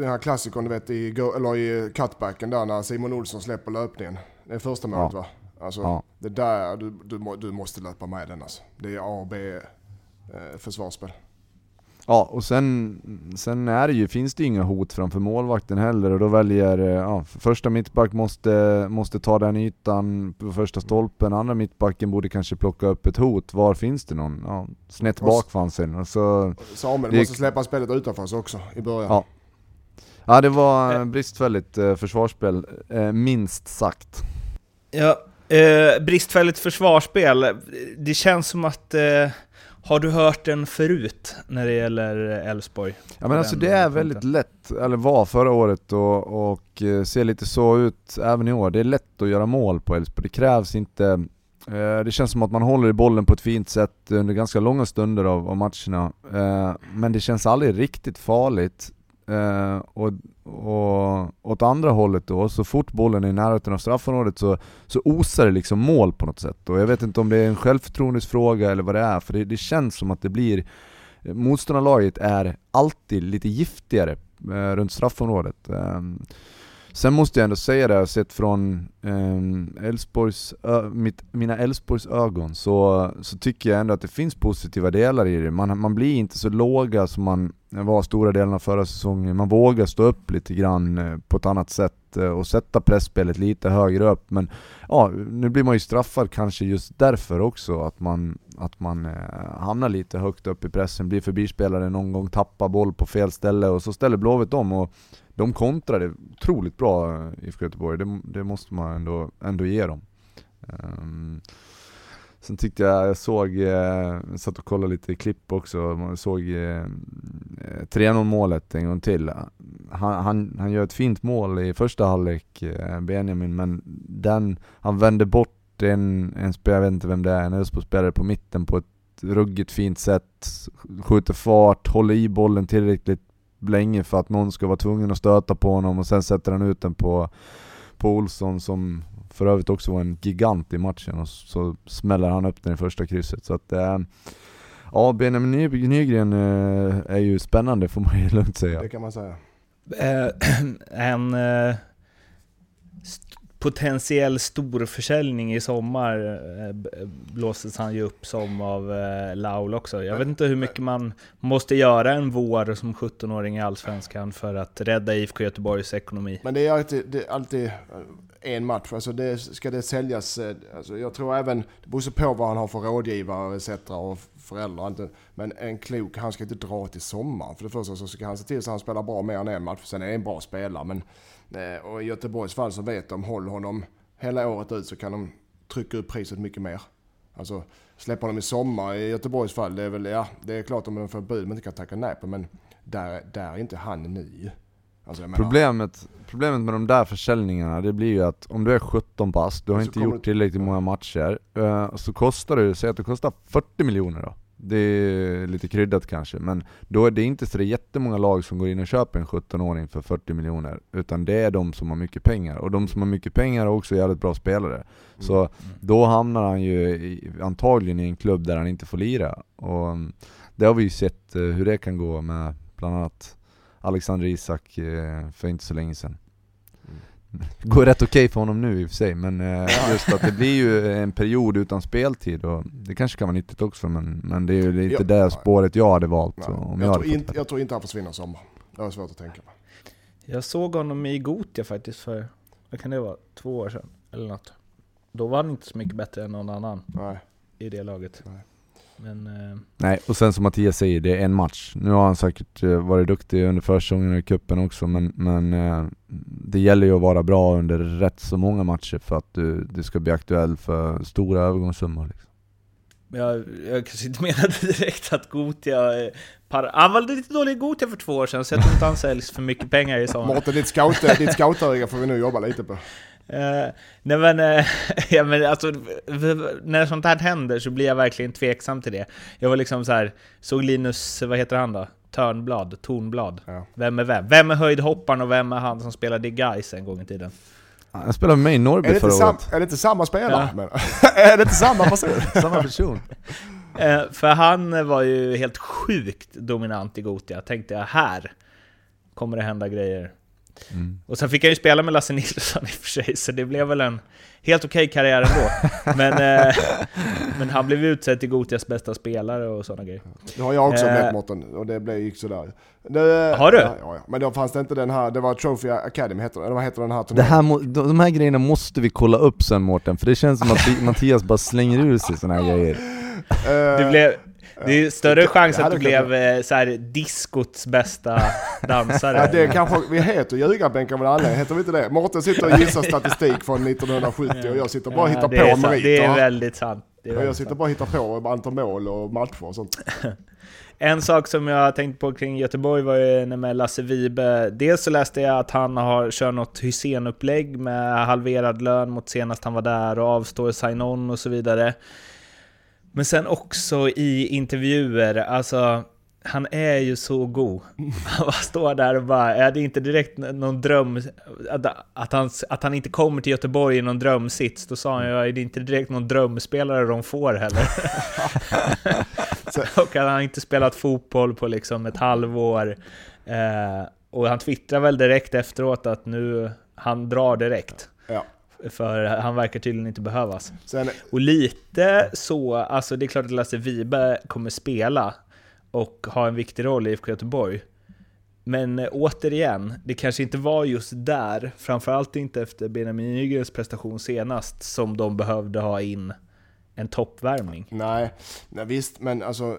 den här klassikern du vet i, eller i cutbacken där när Simon Olsson släpper löpningen. Det är första målet Ja. va? Alltså, Ja. det där, du, du, du måste löpa med den alltså. Det är A och B eh, försvarsspel. Ja, och sen, sen är det ju, finns det ju inga hot framför målvakten heller och då väljer, eh, ja, första mittback måste, måste ta den ytan på första stolpen, andra mittbacken borde kanske plocka upp ett hot. Var finns det någon? Ja, snett bak fanns en. Så, Samuel Det- måste släppa spelet utanför sig också i början. Ja. ja det var eh, bristfälligt eh, försvarsspel, eh, minst sagt. Ja, eh, bristfälligt försvarsspel. Det känns som att... Har du hört den förut när det gäller Elfsborg? Ja men alltså det är väldigt lätt, eller var förra året och, och eh, ser lite så ut även i år. Det är lätt att göra mål på Elfsborg, det krävs inte eh, det känns som att man håller i bollen på ett fint sätt under ganska långa stunder av, av matcherna. Eh, men det känns aldrig riktigt farligt. Eh, och, och åt andra hållet då, så fort bollen är i närheten av straffområdet så, så osar det liksom mål på något sätt. Och jag vet inte om det är en självförtroendesfråga eller vad det är, för det, det känns som att det blir Motståndarlaget är alltid lite giftigare eh, runt straffområdet. Eh, Sen måste jag ändå säga det, sett från eh, Älvsborgs, ö, mitt, mina Älvsborgs ögon, så, så tycker jag ändå att det finns positiva delar i det. Man, man blir inte så låga som man var stora delen av förra säsongen. Man vågar stå upp lite grann eh, på ett annat sätt eh, och sätta pressspelet lite högre upp. Men ja, nu blir man ju straffad kanske just därför också, att man, att man eh, hamnar lite högt upp i pressen, blir förbispelare någon gång, tappar boll på fel ställe och så ställer Blåvitt om. Och de kontrade otroligt bra eh, i Göteborg, det, det, måste man ändå, ändå ge dem. Um, sen tyckte jag, jag såg, eh, jag satt och kollade lite klipp också, man såg eh, eh 3-0 målet en gång till. Han, han, han gör ett fint mål i första halvlek, eh, Benjamin, men den, han vänder bort en, en spelare, jag vet inte vem det är, en Elfsborgsspelare på mitten på ett ruggigt fint sätt, skjuter fart, håller i bollen tillräckligt länge för att någon ska vara tvungen att stöta på honom och sen sätter han ut den på, på Olsson som för övrigt också var en gigant i matchen och så smäller han upp den i första krysset. Så att äh, ja, Benjamin Ny Nygren äh, är ju spännande får man ju lugnt säga. Det kan man säga. Äh, en potentiell storförsäljning i sommar eh, eh, blåses han ju upp som av eh, Laul också. Jag vet inte hur mycket man måste göra en vår som 17-åring i Allsvenskan för att rädda IFK Göteborgs ekonomi. Men det är alltid, det är alltid en match. Alltså det, ska det säljas, alltså jag tror även, det beror på vad han har för rådgivare etc. och föräldrar. Men en klok, han ska inte dra till sommaren. För det första så ska han se till så att han spelar bra mer än en match. Sen är en bra spelare. Men och i Göteborgs fall så vet de, håll honom hela året ut så kan de trycka upp priset mycket mer. Alltså släppa honom i sommar i Göteborgs fall, det är väl, ja, det är klart om de får bud man inte kan tacka nej på, men där, där är inte han ny. Alltså problemet, problemet med de där försäljningarna, det blir ju att om du är 17 pass, du har inte gjort tillräckligt många matcher, uh, så kostar det, säg att det kostar 40 miljoner då. Det är lite kryddat kanske, men då är det inte så det är jättemånga lag som går in och köper en 17-åring för 40 miljoner, utan det är de som har mycket pengar. Och de som har mycket pengar är också jävligt bra spelare. Mm. Så då hamnar han ju i, antagligen i en klubb där han inte får lira. Och mm, det har vi ju sett eh, hur det kan gå med bland annat Alexander Isak eh, för inte så länge sedan. Det går rätt okej okay för honom nu i och för sig, men eh, just att det blir ju en period utan speltid och det kanske kan vara nyttigt också men, men det är ju lite ja, det spåret jag hade valt. Om jag, jag, tror inte, jag tror inte han försvinner sommar. Det har svårt att tänka mig. Jag såg honom i Gotia faktiskt för, vad kan det vara, två år sedan eller något. Då var han inte så mycket bättre än någon annan Nej. i det laget. Nej. Men, eh... Nej, och sen som Mattias säger, det är en match. Nu har han säkert eh, varit duktig under försäsongen i cupen också, men, men eh, det gäller ju att vara bra under rätt så många matcher för att du, du ska bli aktuell för stora övergångssummor. Liksom. Jag, jag kanske inte menade direkt att Gotia... Eh, par, han var lite dålig i Gotia för två år sedan, så jag tror inte han säljs för mycket pengar i sommar. Mårten, ditt, scout, ditt scoutöga får vi nu jobba lite på. Uh, nej men, uh, ja, men alltså, när sånt här händer så blir jag verkligen tveksam till det. Jag var liksom så här, såg Linus, vad heter han då? Törnblad? Tornblad? Ja. Vem är vem? Vem är höjdhopparen och vem är han som spelade i Gais en gång i tiden? Han spelade med mig i Norrby förra året. Är det inte samma spelare? Ja. är det inte samma person? samma person. Uh, för han var ju helt sjukt dominant i Gotia, tänkte jag här kommer det hända grejer. Mm. Och sen fick han ju spela med Lasse Nilsson i och för sig, så det blev väl en helt okej okay karriär ändå. men, eh, men han blev utsedd till Gotias bästa spelare och sådana grejer. Det har jag också eh, med Mårten, och det blev, gick sådär. Det, har du? Ja, ja, Men då fanns det inte den här, det var Trophy Academy, heter, eller vad heter den här turneringen? Det här, de här grejerna måste vi kolla upp sen Mårten, för det känns som att Mattias bara slänger ur sig sådana här grejer. Det blev, det är större chans att du blev eh, så här, diskots bästa dansare. Ja, det är kanske, vi heter ljugarbänk av en anledning, heter vi inte det? Mårten sitter och gissar statistik från 1970 och jag sitter bara och hittar ja, på meriter. Det är väldigt sant. Är väldigt jag sitter bara och hittar på antal mål och matcher och sånt. En sak som jag tänkte på kring Göteborg var ju med Lasse Vibe. Dels så läste jag att han har kört något Hysén-upplägg med halverad lön mot senast han var där och avstår sign-on och så vidare. Men sen också i intervjuer, alltså han är ju så god. Han bara står där och bara, är det inte direkt någon dröm, att, han, att han inte kommer till Göteborg i någon drömsits, då sa han ju, är det inte direkt någon drömspelare de får heller? och han inte spelat fotboll på liksom ett halvår. Eh, och han twittrar väl direkt efteråt att nu Han drar direkt. Ja. För han verkar tydligen inte behövas. Sen, Och lite så, alltså det är klart att Lasse Vibe kommer spela och ha en viktig roll i IFK Göteborg. Men eh, återigen, det kanske inte var just där, framförallt inte efter Benjamin Nygrens prestation senast, som de behövde ha in en toppvärmning. nej, nej, visst, men alltså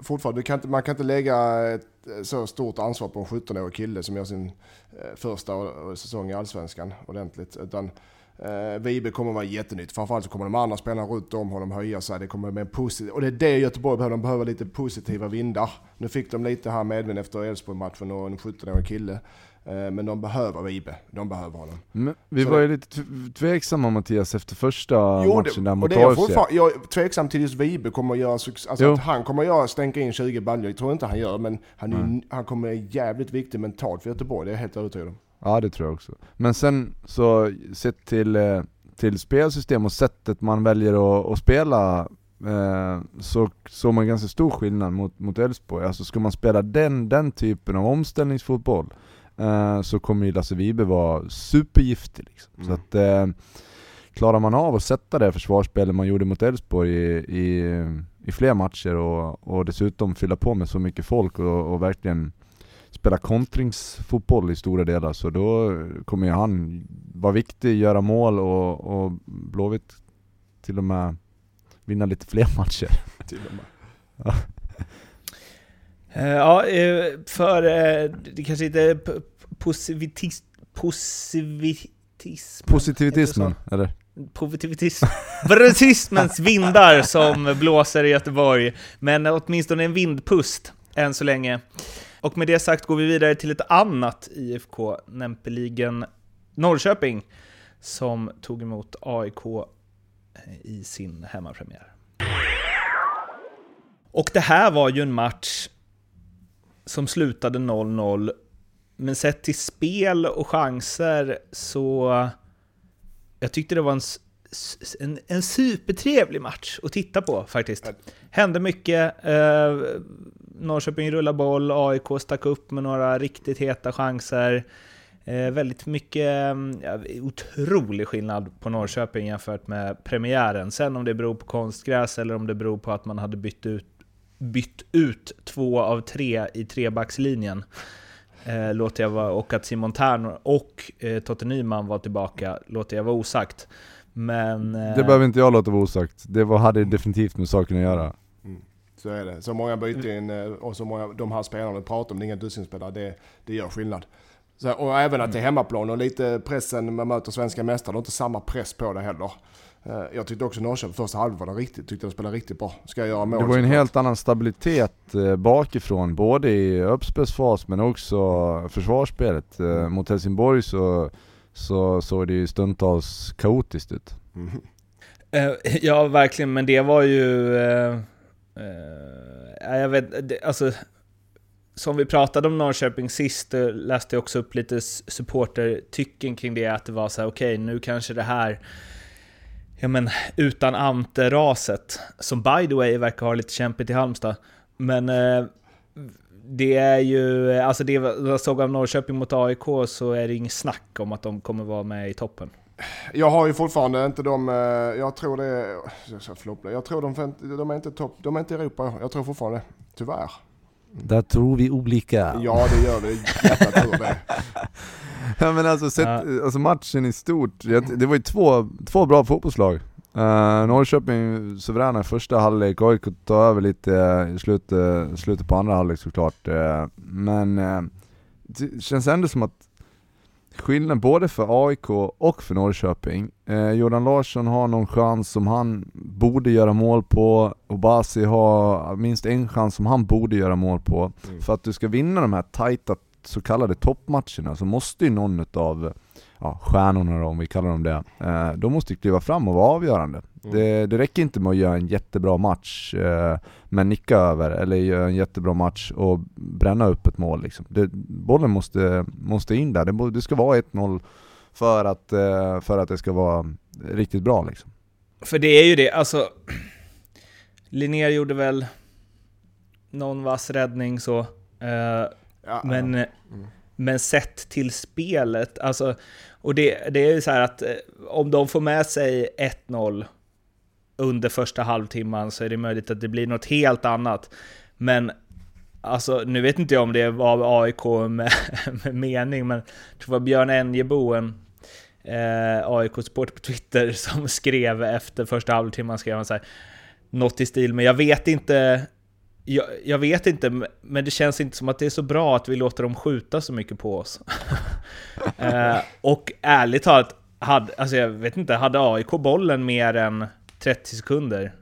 fortfarande, du kan inte, man kan inte lägga ett eh, så stort ansvar på en 17-årig kille som gör sin eh, första säsong i Allsvenskan ordentligt. Utan eh, Vibe kommer vara jättenytt. Framförallt så kommer de andra spelarna runt om honom höja sig. Det kommer med en positiv, och det är det Göteborg behöver. De behöver lite positiva vindar. Nu fick de lite här medvind efter Elfsborg-matchen och en 17-årig kille. Eh, men de behöver Vibe. De behöver honom. Men vi Så var det- ju lite tv- tveksamma Mattias efter första Jo, matchen där det, mot det jag AFC. fortfarande, jag är tveksam till just Vibe kommer att göra. Alltså att han kommer att göra, stänka in 20 baljor, jag tror inte han gör, men han, är, ju- han kommer vara jävligt viktig mentalt för Göteborg, det är jag helt övertygad om. Ja det tror jag också. Men sen så sett till, eh, till spelsystem och sättet man väljer att, att spela eh, så såg man ganska stor skillnad mot, mot Elfsborg. Alltså ska man spela den, den typen av omställningsfotboll eh, så kommer ju Lasse Vibe vara supergiftig liksom. Så Mm. att eh, klarar man av att sätta det försvarsspelet man gjorde mot Elfsborg i, i, i fler matcher och, och dessutom fylla på med så mycket folk och, och verkligen spela kontringsfotboll i stora delar så då kommer ju han vara viktig, göra mål och, och Blåvitt till och med vinna lite fler matcher. Till och med. Eh, Ja, eh, för eh, det kanske inte är p- positivitis, positivitism. Positivitismen, eller? Positivismens vindar som blåser i Göteborg. Men åtminstone en vindpust än så länge. Och med det sagt går vi vidare till ett annat IFK, nämligen Norrköping, som tog emot AIK eh, i sin hemmapremiär. Och det här var ju en match som slutade 0-0, men sett till spel och chanser så... Jag tyckte det var en, en, en supertrevlig match att titta på faktiskt. Hände mycket, eh, Norrköping rullade boll, AIK stack upp med några riktigt heta chanser. Eh, väldigt mycket, mm, ja, otrolig skillnad på Norrköping jämfört med premiären. Sen om det beror på konstgräs eller om det beror på att man hade bytt ut, bytt ut två av tre i trebackslinjen. Eh, låter jag vara, och att Simon Tern och eh, Totte Nyman var tillbaka, låter jag vara osagt. Men... Eh, Det behöver inte jag låta vara osagt. Det var, hade definitivt med saken att göra. Så är det. Så många byten in eh, och så många, de här spelarna vi pratar om, det är inga dussinspelare, det, det gör skillnad. Så, och även att det är hemmaplan och lite pressen, man möter svenska mästare, det är inte samma press på det heller. Eh, Jag tyckte också Norrköping första det riktigt, tyckte de spelade riktigt bra. Ska jag göra mål Det var ju en helt annan stabilitet eh, bakifrån, både i uppspelsfas men också försvarsspelet. Eh, mot Helsingborg så, så såg det ju stundtals kaotiskt ut. Mm. Eh, ja, verkligen, men det var ju... Eh, eh, jag vet, det, alltså... Som vi pratade om Norrköping sist, eh, läste jag också upp lite supportertycken kring det, att det var så här: okej, nu kanske det här... Ja men, utan Ante-raset, som by the way verkar ha lite kämpigt i Halmstad, men... Eh, det är ju, alltså det jag såg av Norrköping mot AIK så är det inget snack om att de kommer vara med i toppen. Jag har ju fortfarande inte de, eh, jag tror det är, jag jag tror de, de är inte topp, de är inte i Europa, jag tror fortfarande, tyvärr. Där tror vi olika. Ja det gör det, hjärtat tror det. Ja men alltså, sett, Ja. alltså matchen i stort, jag- det var ju två, två bra fotbollslag. Uh, Norrköping suveräna i första halvlek, AIK tar över lite eh, i slutet, slutet på andra halvlek såklart. Eh, men eh, det känns ändå som att skillnaden både för AIK och för Norrköping, eh, Jordan Larsson har någon chans som han borde göra mål på, Obasi har minst en chans som han borde göra mål på. Mm. För att du ska vinna de här tajta så kallade toppmatcherna så måste ju någon av ja, stjärnorna då, om vi kallar dem det, eh, de måste ju kliva fram och vara avgörande. Mm. Det, det räcker inte med att göra en jättebra match eh, men nicka över, eller göra en jättebra match och bränna upp ett mål liksom. det, Bollen måste, måste in där, det, det ska vara 1-0 för att, eh, för att det ska vara riktigt bra liksom. För det är ju det, alltså... Linnér gjorde väl någon vass räddning så. eh, Ja, men ja. eh, Mm. Men sett till spelet, alltså, och det, det är ju så här att eh, om de får med sig 1-0 under första halvtimman så är det möjligt att det blir något helt annat. Men alltså, nu vet inte jag om det var AIK med, med mening, men jag tror det var Björn Enjebo, en eh, AIK-supporter på Twitter, som skrev efter första halvtimman, skrev han så här, något i stil med jag vet inte jag, jag, vet inte, men det känns inte som att det är så bra att vi låter dem skjuta så mycket på oss. eh, och ärligt talat, hade, alltså jag vet inte, hade AIK bollen mer än 30 sekunder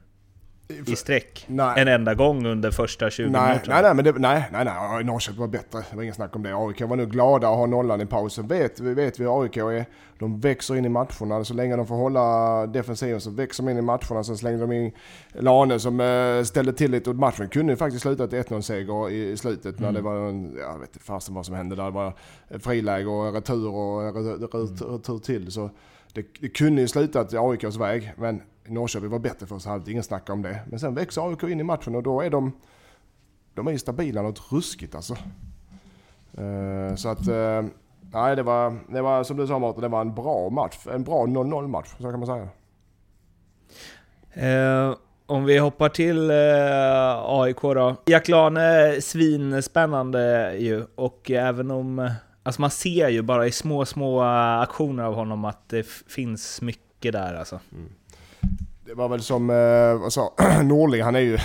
i sträck nej. en enda gång under första 20 nej, minuterna. Nej, nej, men det, nej, nej, nej, Norrköping var bättre. Det var ingen snack om det. AIK var nu glada att ha nollan i pausen. Vet, vi vet hur AIK är. De växer in i matcherna. Så länge de får hålla defensiven så växer de in i matcherna. Sen slängde de in Lane som äh, ställde till lite. Och matchen kunde ju faktiskt sluta till 1-0-seger i, i slutet. Mm. När det var en, jag vet inte fasen vad som hände där. Det var friläge och retur och retur, retur till. Så det, det kunde ju sluta till AIKs väg. Men Norrköping var bättre första halvlek, ingen snack om det. Men sen växer AIK in i matchen och då är de, de är ju stabila något ruskigt alltså. Uh, så att, uh, nej det var, det var som du sa Martin, det var en bra match. En bra 0-0 match, så kan man säga. Uh, om vi hoppar till AIK då. Jack Lane, svinspännande ju. Och även om... Alltså man ser ju bara i små, små aktioner av honom att det finns mycket där alltså. Mm. Det var väl som, eh, vad sa, Norling, han är ju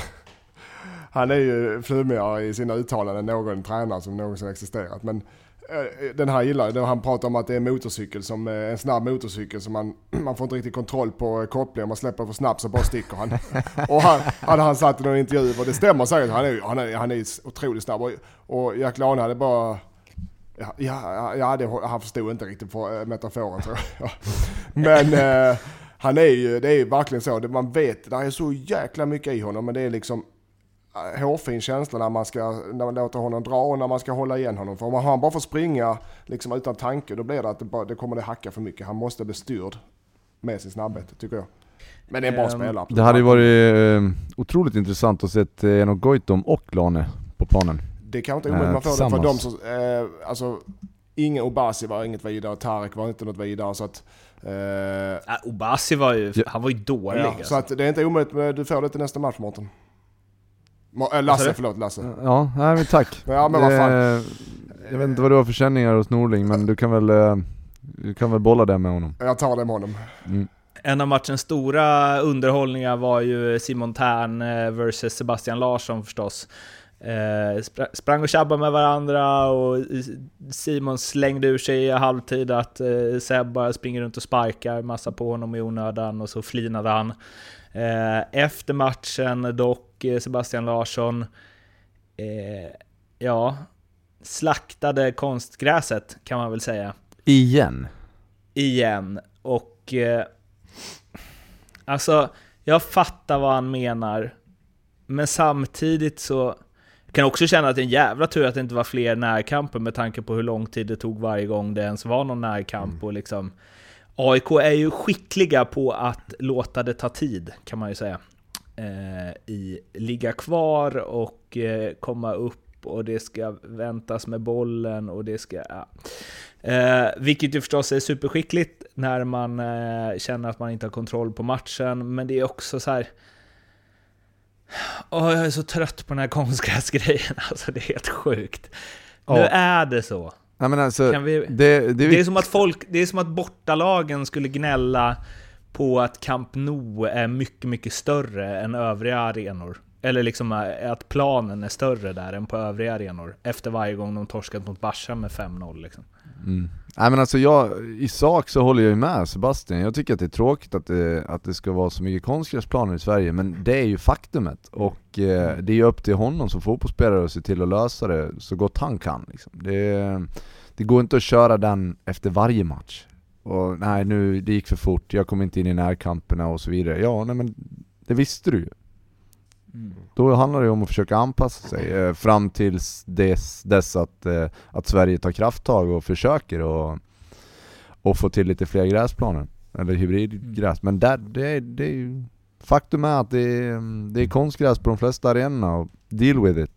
han är ju flumigare i sina uttalanden än någon tränare som någonsin existerat. Men eh, den här gillar jag. Han pratar om att det är en motorcykel, som, eh, en snabb motorcykel som man, man får inte riktigt kontroll på kopplingen. Man släpper för snabbt så bara sticker han. och han, hade han sagt i någon intervju, och det stämmer säkert, han är, han är, han är otroligt snabb. Och, och Jack Lane hade bara Ja, ja, ja det, han förstod inte riktigt för, metaforen tror jag. Men eh, han är ju, det är ju verkligen så, man vet, det är så jäkla mycket i honom men det är liksom äh, hårfin känsla när man, ska, när man låter honom dra och när man ska hålla igen honom. För om han bara får springa liksom utan tanke då blir det att det, bara, det kommer det hacka för mycket. Han måste bli styrd med sin snabbhet tycker jag. Men det är en bra um, spelare. Det hade ju varit uh, otroligt intressant att se uh, Enok Goitom och Lane på planen. Det kan inte omöjligt uh, man får det för de som, uh, alltså ingen Obasi var inget vidare, Tarek var inte något vidare så att Uh, Obasi var ju, han var ju dålig. Ja, alltså. Så att det är inte omöjligt, men du får det till nästa match Mårten. Äh, Lasse, förlåt Lasse. Ja, nej men tack. ja men vad fan. Jag vet inte vad du har för känningar hos Norling, men du kan väl, eh, du kan väl bolla det med honom. Jag tar det med honom. Mm. En av matchens stora underhållningar var ju Simon Tern eh, vs Sebastian Larsson förstås. Eh, sprang och tjabbade med varandra och Simon slängde ur sig i halvtid att eh, Seb bara springer runt och sparkar massa på honom i onödan och så flinade han. Eh, efter matchen dock, Sebastian Larsson, eh, ja, slaktade konstgräset kan man väl säga. Igen? Igen. Och eh, alltså, jag fattar vad han menar. Men samtidigt så kan också känna att det är en jävla tur att det inte var fler närkamper med tanke på hur lång tid det tog varje gång det ens var någon närkamp. Mm. Och liksom, AIK är ju skickliga på att låta det ta tid, kan man ju säga. Eh, I ligga kvar och eh, komma upp och det ska väntas med bollen och det ska... Ja. Eh, vilket ju förstås är superskickligt när man eh, känner att man inte har kontroll på matchen, men det är också så här Åh, jag är så trött på den här konstgräsgrejen. Alltså det är helt sjukt. Ja. Nu är det så. Men alltså, vi... det, det, det, är som att folk, det är som att bortalagen skulle gnälla på att Camp Nou är mycket, mycket större än övriga arenor. Eller liksom eh, att planen är större där än på övriga arenor. Efter varje gång de torskat mot Barca med 5-0 liksom. Mm. Nej men alltså jag, i sak så håller jag ju med Sebastian. Jag tycker att det är tråkigt att det, att det ska vara så mycket konstgräsplaner i Sverige, men det är ju faktumet. Och eh, det är ju upp till honom som fotbollsspelare att se till att lösa det så gott han kan. Liksom. Det, det går inte att köra den efter varje match. Och nej nu, det gick för fort, jag kom inte in i närkamperna och så vidare. Ja, nej men det visste du ju. Mm. Då handlar det om att försöka anpassa sig eh, fram tills dess, dess att, eh, att Sverige tar krafttag och försöker och, och få till lite fler gräsplaner. Eller hybridgräs. Men där, det, det är ju, faktum är att det det är konstgräs på de flesta arenorna och deal with it.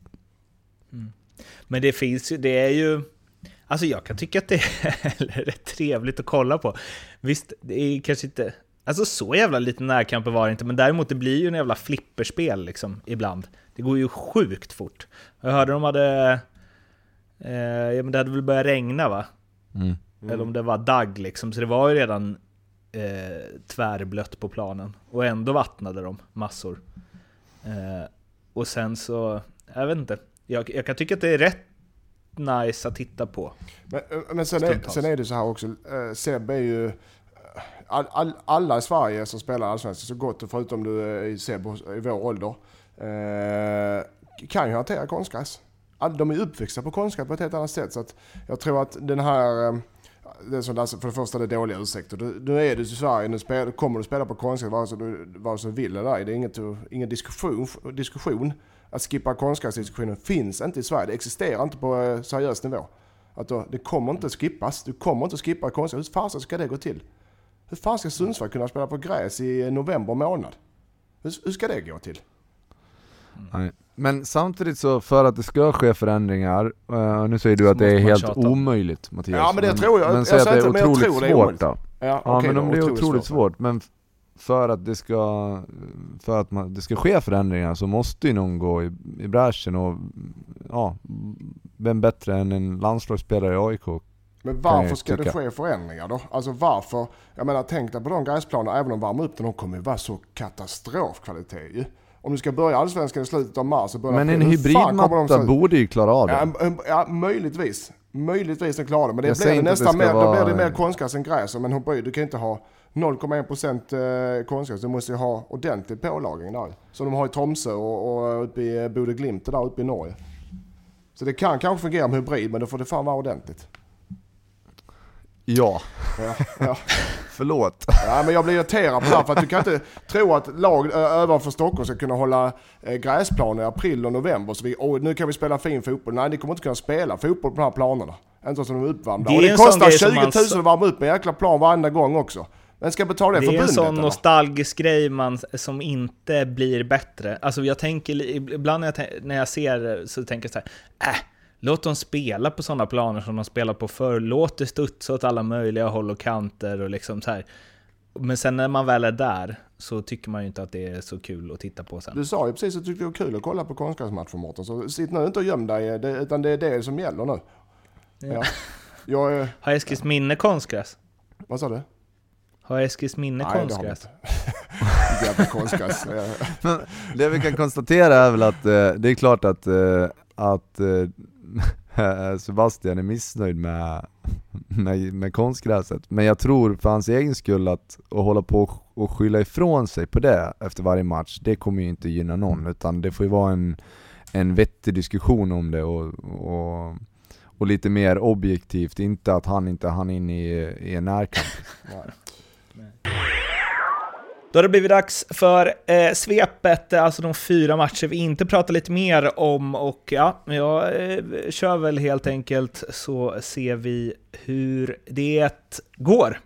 Mm. Men det finns ju, det är ju Alltså jag kan tycka att det är rätt trevligt att kolla på. Visst, det är kanske inte... Alltså så jävla lite närkamper var det inte, men däremot det blir ju en jävla flipperspel liksom ibland. Det går ju sjukt fort. Jag hörde de hade... Eh, ja, men det hade väl börjat regna va? Mm. Eller om det var dagg liksom, så det var ju redan eh, tvärblött på planen. Och ändå vattnade de massor. Eh, och sen så, jag vet inte. Jag, jag kan tycka att det är rätt nice att titta på. Men, eh, men sen, är, sen är det så här också, eh, Seb är ju... All, all, alla i Sverige som spelar allsvenskan så gott, och förutom du är i Sebo i vår ålder, eh, kan ju hantera konstgräs. All, de är uppväxta på konstgräs på ett helt annat sätt. Så att jag tror att den här... eh, Det som Lasse, för det första det är dåliga ursäkter. Du, nu är du i Sverige, nu spel, kommer du spela på konstgräs vare sig du, vare sig du vill eller ej. Det är inget, ingen diskussion, diskussion. Att skippa konstgräsdiskussionen finns inte i Sverige. Det existerar inte på eh, seriös nivå. Att då, det kommer inte skippas. Du kommer inte skippa konstgräs. Hur fasen ska det gå till? Hur fan ska Sundsvall kunna spela på gräs i november månad? Hur, hur ska det gå till? Nej. Men samtidigt så, för att det ska ske förändringar, eh, nu säger du att det är helt tjata. omöjligt Mattias. Ja, men det tror jag. Men Jag säg att det är men otroligt tror det är svårt då. Ja, Ja okej men om det är otroligt svårt, men f- för att det ska, för att man, det ska ske förändringar så måste ju någon gå i, i bräschen och ja, vem bättre än en landslagsspelare i AIK? Men varför ska det ske förändringar då? Alltså varför? Jag menar tänk dig på de gräsplanerna, även om de värmer upp den, de kommer ju vara så katastrofkvalitet ju. Om du ska börja allsvenskan i slutet av mars och börja Men en hybridmatta borde ju klara av det. Ja, ja, möjligtvis. Möjligtvis den klarar det, men det Jag blir nästan mer, då blir vara- det mer konstgräs än gräs. Men hon- du kan ju inte ha 0,1% eh, konstgräs, du måste ju ha ordentlig pålagring där. Som de har i Tromsö och, och uppe i Bode Glimt där uppe i Norge. Så det kan kanske fungera med hybrid, men då får det fan vara ordentligt. Ja, Ja, ja. förlåt. Ja, men jag blir irriterad på det här för att du kan inte tro att lag ovanför Stockholm ska kunna hålla eh, gräsplaner i april och november. Så vi, åh, nu kan vi spela fin fotboll. Nej, ni kommer inte kunna spela fotboll på de här planerna. Inte som de är uppvärmda. Det är och det kostar grej som 20 000 man att värma upp en jäkla plan varenda gång också. Vem ska betala det? Det är en sån eller? nostalgisk grej man, som inte blir bättre. Alltså jag tänker, ibland när jag, när jag ser det så tänker jag så här, äh, låt dem spela på sådana planer som de spelar på förr. Låt det studsa åt alla möjliga håll och kanter och liksom så här. Men sen när man väl är där så tycker man ju inte att det är så kul att titta på sen. Du sa ju precis att du tyckte det var kul att kolla på konstgräsmatcher Mårten. Så sitt nu inte och göm dig, det, utan det är det som gäller nu. Ja. Jag, eh, Har Eskils minne konstgräs? vad sa du? Har Eskils minne Nej, det konstgräs? inte. Jävla konstgräs. Ja. Men det vi kan konstatera är väl att eh, det är klart att, eh, att eh, Sebastian är missnöjd med, med, med konstgräset. Men jag tror för hans egen skull att, att hålla på och skylla ifrån sig på det efter varje match, det kommer ju inte gynna någon. Utan det får ju vara en, en vettig diskussion om det och, och, och lite mer objektivt, inte att han inte hann in i, i en närkamp. Då har det blivit dags för eh, svepet, eh, alltså de fyra matcher vi inte pratar lite mer om. Och ja, jag eh, kör väl helt enkelt så ser vi hur det går.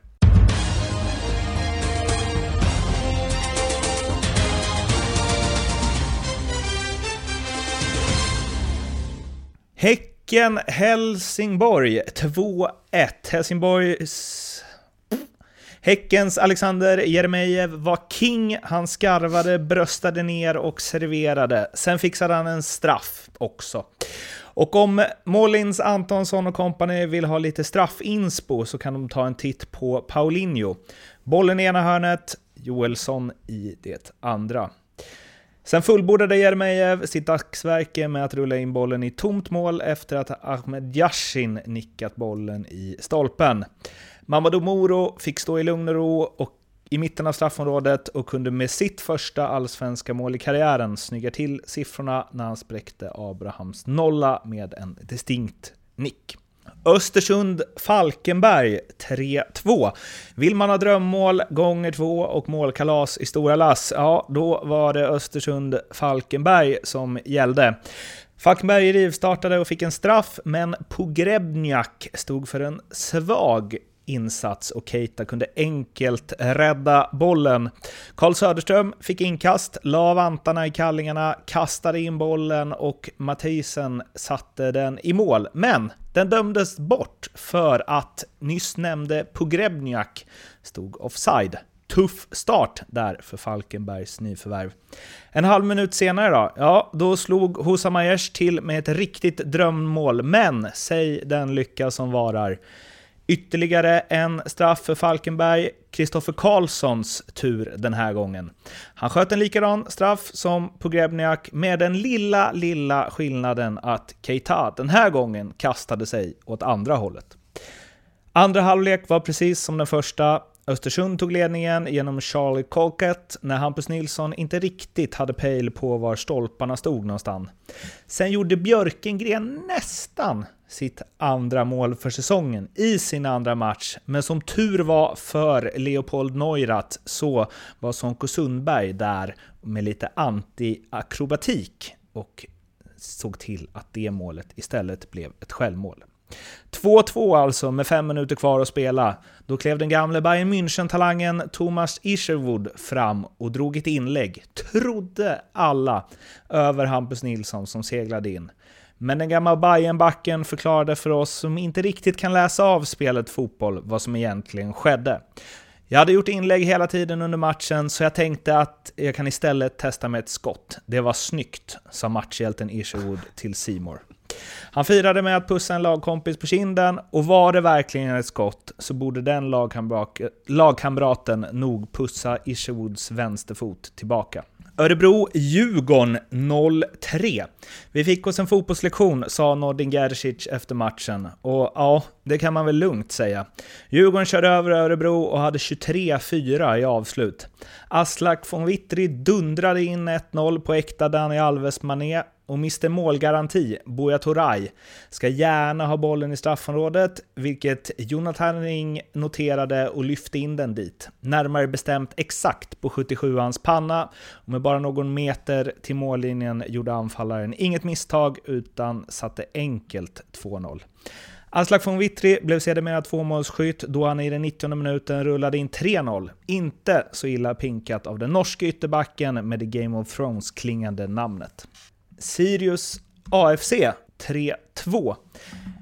Häcken-Helsingborg 2-1. Helsingborgs Häckens Alexander Jeremejeff var king. Han skarvade, bröstade ner och serverade. Sen fixade han en straff också. Och om Målins, Antonsson och kompani vill ha lite straffinspo så kan de ta en titt på Paulinho. Bollen i ena hörnet, Joelsson i det andra. Sen fullbordade Jeremejeff sitt dagsverke med att rulla in bollen i tomt mål efter att Ahmed Yashin nickat bollen i stolpen. Mamadou Moro fick stå i lugn och ro och i mitten av straffområdet och kunde med sitt första allsvenska mål i karriären snygga till siffrorna när han spräckte Abrahams nolla med en distinkt nick. Östersund-Falkenberg 3-2. Vill man ha drömmål gånger två och målkalas i stora lass, ja då var det Östersund-Falkenberg som gällde. Falkenberg rivstartade och fick en straff, men Pogrebniak stod för en svag insats och Keita kunde enkelt rädda bollen. Karl Söderström fick inkast, la vantarna i kallingarna, kastade in bollen och Mathisen satte den i mål. Men den dömdes bort för att nyss nämnde Pogrebniak stod offside tuff start där för Falkenbergs nyförvärv. En halv minut senare då, ja, då slog Hosa Majers till med ett riktigt drömmål, men säg den lycka som varar. Ytterligare en straff för Falkenberg, Kristoffer Karlssons tur den här gången. Han sköt en likadan straff som Pogrebniak med den lilla, lilla skillnaden att Keita den här gången kastade sig åt andra hållet. Andra halvlek var precis som den första, Östersund tog ledningen genom Charlie Colkett när Hampus Nilsson inte riktigt hade pejl på var stolparna stod någonstans. Sen gjorde Björkengren nästan sitt andra mål för säsongen i sin andra match, men som tur var för Leopold Neurath så var Sonko Sundberg där med lite anti-akrobatik och såg till att det målet istället blev ett självmål. 2-2 alltså med fem minuter kvar att spela. Då klev den gamle Bayern München-talangen Thomas Isherwood fram och drog ett inlägg, trodde alla, över Hampus Nilsson som seglade in. Men den gamla Bayernbacken förklarade för oss som inte riktigt kan läsa av spelet fotboll vad som egentligen skedde. Jag hade gjort inlägg hela tiden under matchen, så jag tänkte att jag kan istället testa med ett skott. Det var snyggt, sa matchhjälten Isherwood till Seymour. Han firade med att pussa en lagkompis på kinden och var det verkligen ett skott så borde den lagkamraten nog pussa Isherwoods vänsterfot tillbaka. Örebro-Djurgården 0-3. Vi fick oss en fotbollslektion, sa Nordin Gerzic efter matchen. Och ja, det kan man väl lugnt säga. Djurgården körde över Örebro och hade 23-4 i avslut. Aslak von Wittry dundrade in 1-0 på äkta Dani Alves Mané och Mr Målgaranti, Buya Toray, ska gärna ha bollen i straffområdet, vilket Jonathan Ring noterade och lyfte in den dit. Närmare bestämt exakt på 77ans panna, och med bara någon meter till mållinjen gjorde anfallaren inget misstag utan satte enkelt 2-0. Aslak von Witry blev sedermera tvåmålsskytt då han i den 90 minuten rullade in 3-0. Inte så illa pinkat av den norske ytterbacken med det Game of Thrones-klingande namnet. Sirius AFC 3-2.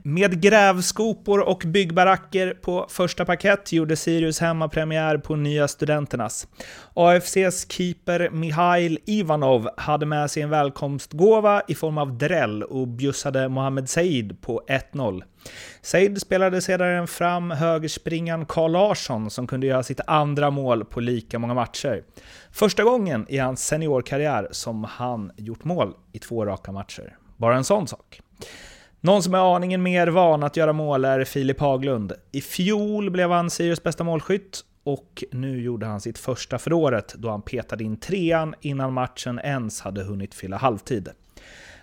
Med grävskopor och byggbaracker på första parkett gjorde Sirius hemmapremiär på Nya Studenternas. AFCs keeper Mihail Ivanov hade med sig en välkomstgåva i form av dräll och bjussade Mohamed Said på 1-0. Said spelade sedan fram högerspringaren Carl Larsson som kunde göra sitt andra mål på lika många matcher. Första gången i hans seniorkarriär som han gjort mål i två raka matcher. Bara en sån sak. Någon som är aningen mer van att göra mål är Filip Haglund. I fjol blev han Sirius bästa målskytt och nu gjorde han sitt första för året då han petade in trean innan matchen ens hade hunnit fylla halvtid.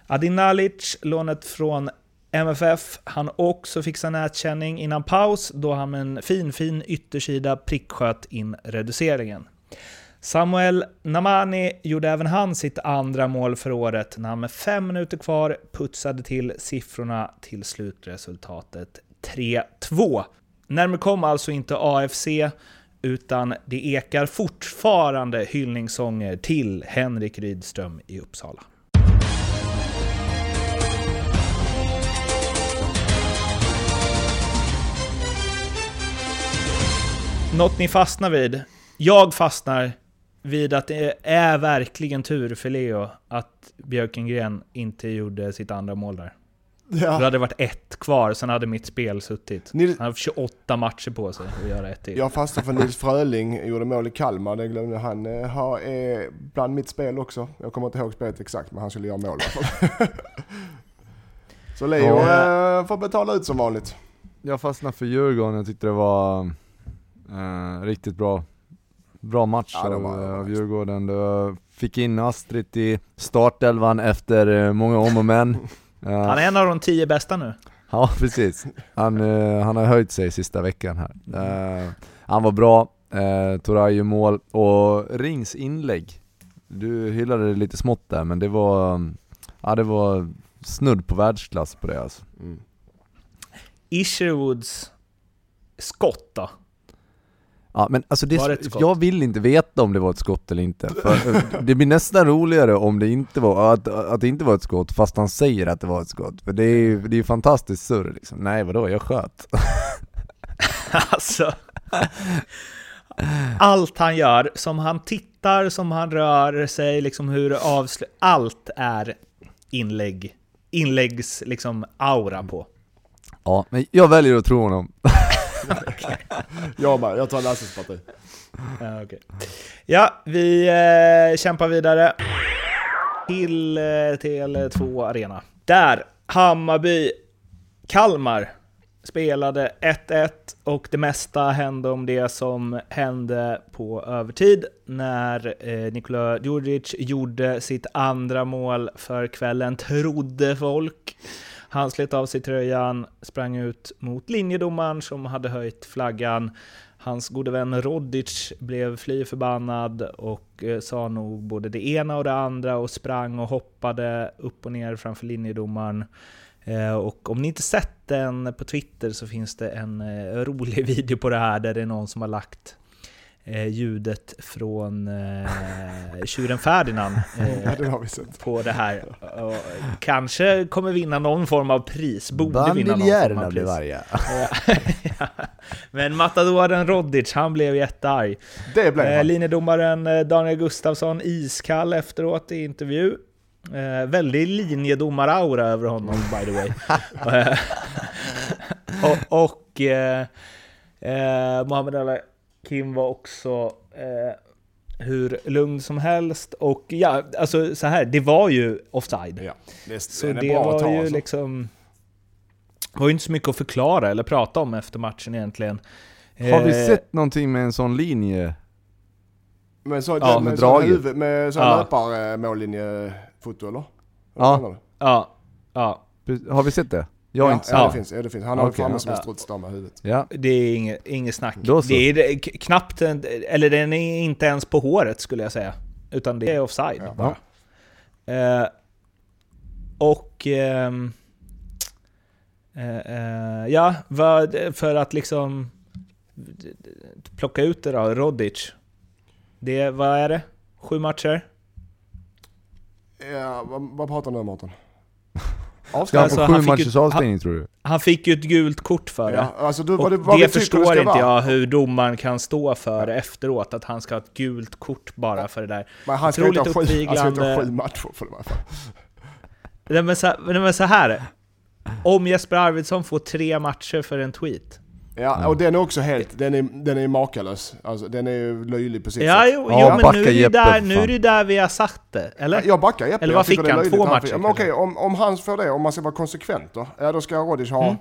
Adin Nalic, lånet från MFF, han också fixa nätkänning innan paus då han med en fin, fin yttersida pricksköt in reduceringen. Samuel Namani gjorde även han sitt andra mål för året när han med fem minuter kvar putsade till siffrorna till slutresultatet 3-2. Närmare kom alltså inte AFC, utan det ekar fortfarande hyllningssånger till Henrik Rydström i Uppsala. Något ni fastnar vid? Jag fastnar vid att det är verkligen tur för Leo att Björkengren inte gjorde sitt andra mål där. Ja. Det hade varit ett kvar, sen hade mitt spel suttit. Nils... Han hade 28 matcher på sig att göra ett till. Jag fastnade för Nils Fröling, gjorde mål i Kalmar, det glömde han. Eh, har, är bland mitt spel också. Jag kommer inte ihåg spelet exakt, men han skulle göra mål. Så Leo ja. äh, får betala ut som vanligt. Jag fastnade för Djurgården, jag tyckte det var äh, riktigt bra bra match ja, av, av Djurgården. Du fick in Astrid i startelvan efter eh, många om och men. Han är en av de tio bästa nu. Ja, precis. Han, uh, han har höjt sig sista veckan här. Uh, han var bra, uh, Toray mål och Rings inlägg. Du hyllade det lite smått där, men det var, ja, det var snudd på världsklass på det alltså. Mm. Isherwoods skott då? Ja men alltså det, det jag vill inte veta om det var ett skott eller inte. För eh, det blir nästan roligare om det inte var, att, att det inte var ett skott fast han säger att det var ett skott. För det är ju det är fantastiskt surr liksom. Nej vadå, jag sköt. Alltså. Allt han gör, som han tittar, som han rör sig, liksom hur avslut... Allt är inlägg. Inläggs liksom aura på. Ja, men jag väljer att tro honom. Jag bara, jag tar Lasses parti. Ja, okay. ja vi eh, kämpar vidare. Till eh, Tele2 Arena. Där, Hammarby, Kalmar spelade 1-1 och det mesta hände om det som hände på övertid när eh, Nikola Djurdjic gjorde sitt andra mål för kvällen, trodde folk. Han slet av sig tröjan, sprang ut mot linjedomaren som hade höjt flaggan. Hans gode vän Rodic blev fly förbannad och eh, sa nog både det ena och det andra och sprang och hoppade upp och ner framför linjedomaren. Eh, och om ni inte sett den på Twitter så finns det en eh, rolig video på det här där det är någon som har lagt ljudet från eh, tjuren Ferdinand eh, Ja, det har vi sett. på det här. Och kanske kommer vinna någon form av pris, borde vinna någon form av pris. arga. Ja. Men matadoren Rodic, han blev jättearg. Det blev Eh, linjedomaren eh, Daniel Gustafsson iskall efteråt i intervju. Eh, väldigt linjedomaraura över honom by the way. Eh, och och eh, eh, Mohamed Al Kim var också eh, hur lugn som helst och ja, alltså så här, det var ju offside. Ja, det, Så det var ta ju alltså. liksom... var ju inte så mycket att förklara eller prata om efter matchen egentligen. Har vi Eh, sett någonting med en sån linje? Med, så, Ja, med, med sån draget. huvud, med sån Ja. löparmållinjefoto eller? Ja. Ja, ja. Har vi sett det? Jag ja, inte ja, det finns, ja, det finns. Han har Okej, framme ja. som en Ja. struts där med huvudet. Ja. Det är inget, inget snack. Det är knappt, en, eller den är inte ens på håret skulle jag säga. Utan det är offside. Ja. bara. Eh, och... ehm, eh, eh, ja, vad, för att liksom plocka ut det då, Rodic. Det, vad är det? Sju matcher? Ja, vad, vad pratar du om Mårten? Ska han Alltså, få han sju fick matchers avstängning tror du? Han fick ju ett gult kort för det. Ja, alltså du, det, det, förstår inte vara. jag hur domaren kan stå för efteråt, att han ska ha ett gult kort bara för det där. Men han ska inte ha sju, han ska inte ha sju matcher för det i alla fall. Nej men, så, nej, men så här. Om Jesper Arvidsson får tre matcher för en tweet. Ja, och den är också helt, den är, den är makalös. Alltså den är ju löjlig på sitt Ja, sätt. jo, Ja, jo men nu är, det Jeppe, där, nu är det där vi har satt det, eller? Jag backar Jeppe. Eller vad fick han? Två Han matcher, fick- Men okej, om, om han får det, om man ska vara konsekvent då, ja då ska Rodic ha Mm.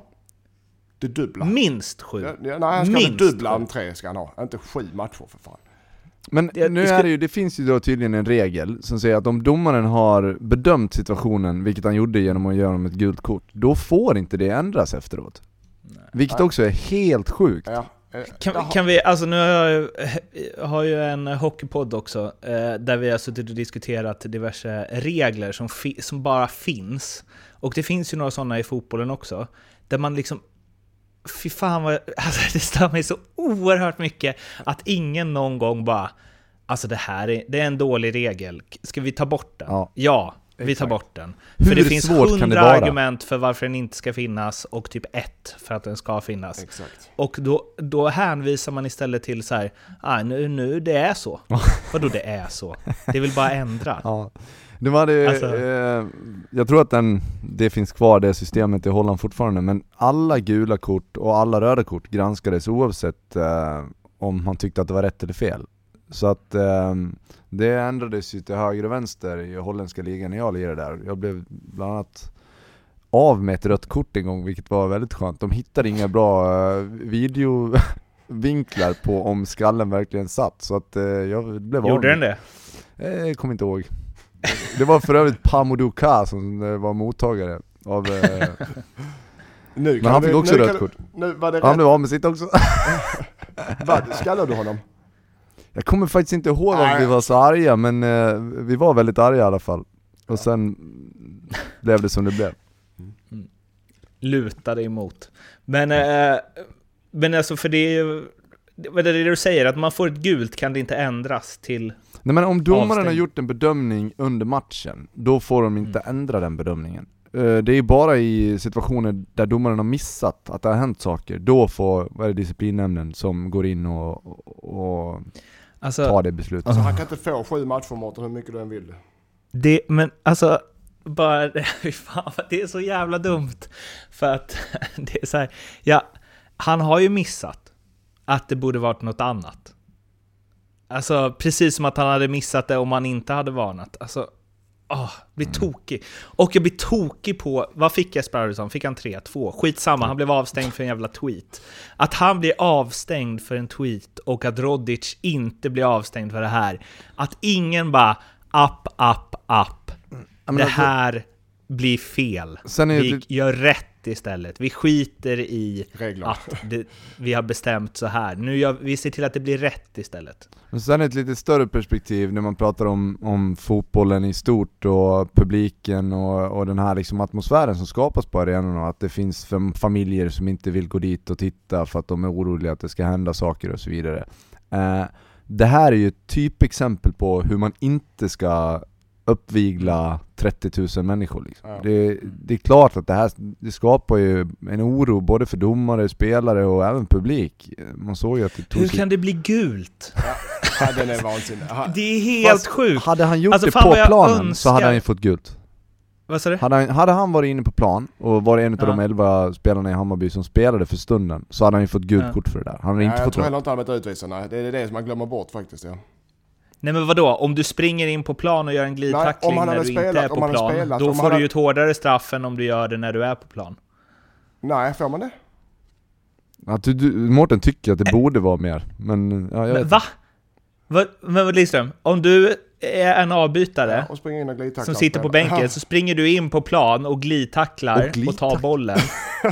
det dubbla. Minst sju. Ja, nej, han ska ha det Minst dubbla än tre ska han ha. Inte sju matcher för fan. Men Det- nu är det ju, det finns ju då tydligen en regel som säger att om domaren har bedömt situationen, vilket han gjorde genom att göra honom ett gult kort, då får inte det ändras efteråt. Vilket Nej. också är helt sjukt. Ja. Kan, kan vi, alltså nu har jag, har ju en hockeypodd också, eh, där vi har suttit och diskuterat diverse regler som, fi, som bara finns. Och det finns ju några sådana i fotbollen också, där man liksom Fy fan vad, alltså det stör mig så oerhört mycket att ingen någon gång bara Alltså det här är, det är en dålig regel, ska vi ta bort den? Ja. Vi tar bort den. Hur för det finns hundra argument för varför den inte ska finnas och typ ett för att den ska finnas. Exakt. Och då, då hänvisar man istället till så här, ah, nu, nu det är så. Vadå det är så? Det väl bara ändra? Ja. De hade, Alltså- eh, jag tror att den, det finns kvar det systemet i Holland fortfarande, men alla gula kort och alla röda kort granskades oavsett eh, om man tyckte att det var rätt eller fel. Så att eh, det ändrades ju till höger och vänster i holländska ligan när jag lirade där. Jag blev bland annat av med ett rött kort en gång, vilket var väldigt skönt. De hittade inga bra eh, videovinklar på om skallen verkligen satt, så att eh, jag blev av Gjorde med- den det? Eh, Jag kommer inte ihåg. Det var för övrigt Pamoduka som eh, var mottagare av... Eh, Nu men han vi- fick också nu rött kort. Nu var det Han rätt. blev av med sitt också. Vad, Skallade du honom? Jag kommer faktiskt inte ihåg om vi var så arga, men eh, vi var väldigt arga i alla fall. Och sen blev det som det blev. Lutade emot. Men, eh, Men alltså för det är ju... Vad är det du säger? Att man får ett gult kan det inte ändras till... Nej men om domaren har Avstängd. gjort en bedömning under matchen, då får de inte ändra den bedömningen. Eh, Det är bara i situationer där domaren har missat att det har hänt saker, då får, vad är det, disciplinnämnden som går in och, och, Alltså, tar det beslutet. Alltså han kan inte få sju matcher Mårten hur mycket du än vill. det, men alltså... Bara, fy fan, det är så jävla dumt. För att det är så här, ja, han har ju missat att det borde varit något annat. Alltså, precis som att han hade missat det om han inte hade varnat. Alltså, åh, blir tokig. Och jag blir tokig på, vad fick Jesper Arvidsson? Fick han 3? 2? Skitsamma, han blev avstängd för en jävla tweet. Att han blir avstängd för en tweet och att Rodic inte blir avstängd för det här. Att ingen bara, app, app, app. men Det alltså- här blir fel. Vi lite- gör rätt istället. Vi skiter i Regler. att det, vi har bestämt så här. Nu gör, vi ser till att det blir rätt istället. Men sen ett lite större perspektiv när man pratar om, om fotbollen i stort och publiken och, och den här liksom atmosfären som skapas på arenorna och att det finns fam- familjer som inte vill gå dit och titta för att de är oroliga att det ska hända saker och så vidare. Eh, det här är ju ett typexempel på hur man inte ska uppvigla 30 000 människor liksom. Ja. det, det är klart att det här det skapar ju en oro både för domare, spelare och även publik. Man såg ju att det tog Hur sig- kan det bli gult? Ja, den är vansinnig. Det är helt Fast sjukt! Hade han gjort Alltså, det på planen så önskar- hade han ju fått gult. Vad sa du? Hade han, hade han varit inne på plan och varit en av Ja. de elva spelarna i Hammarby som spelade för stunden så hade han ju fått gult Ja. kort för det där. Han hade ja, inte jag fått tror heller inte han blivit utvisad. Nej. Det är det som man glömmer bort faktiskt. Ja. Nej men vadå, om du springer in på plan och gör en glidtackling om han när hade du inte spelat- är på hade plan, spelat, då får han du hade- ju ett hårdare straff än om du gör det när du är på plan. Nej, får man det? Att du, du, Mårten tycker att det borde vara mer, men ja, jag Men vet va? va? Men vad, Lidström, om du en avbytare Och och glidtackla. som sitter på bänken så springer du in på plan och glidtacklar Och och, glidtacklar. tar bollen.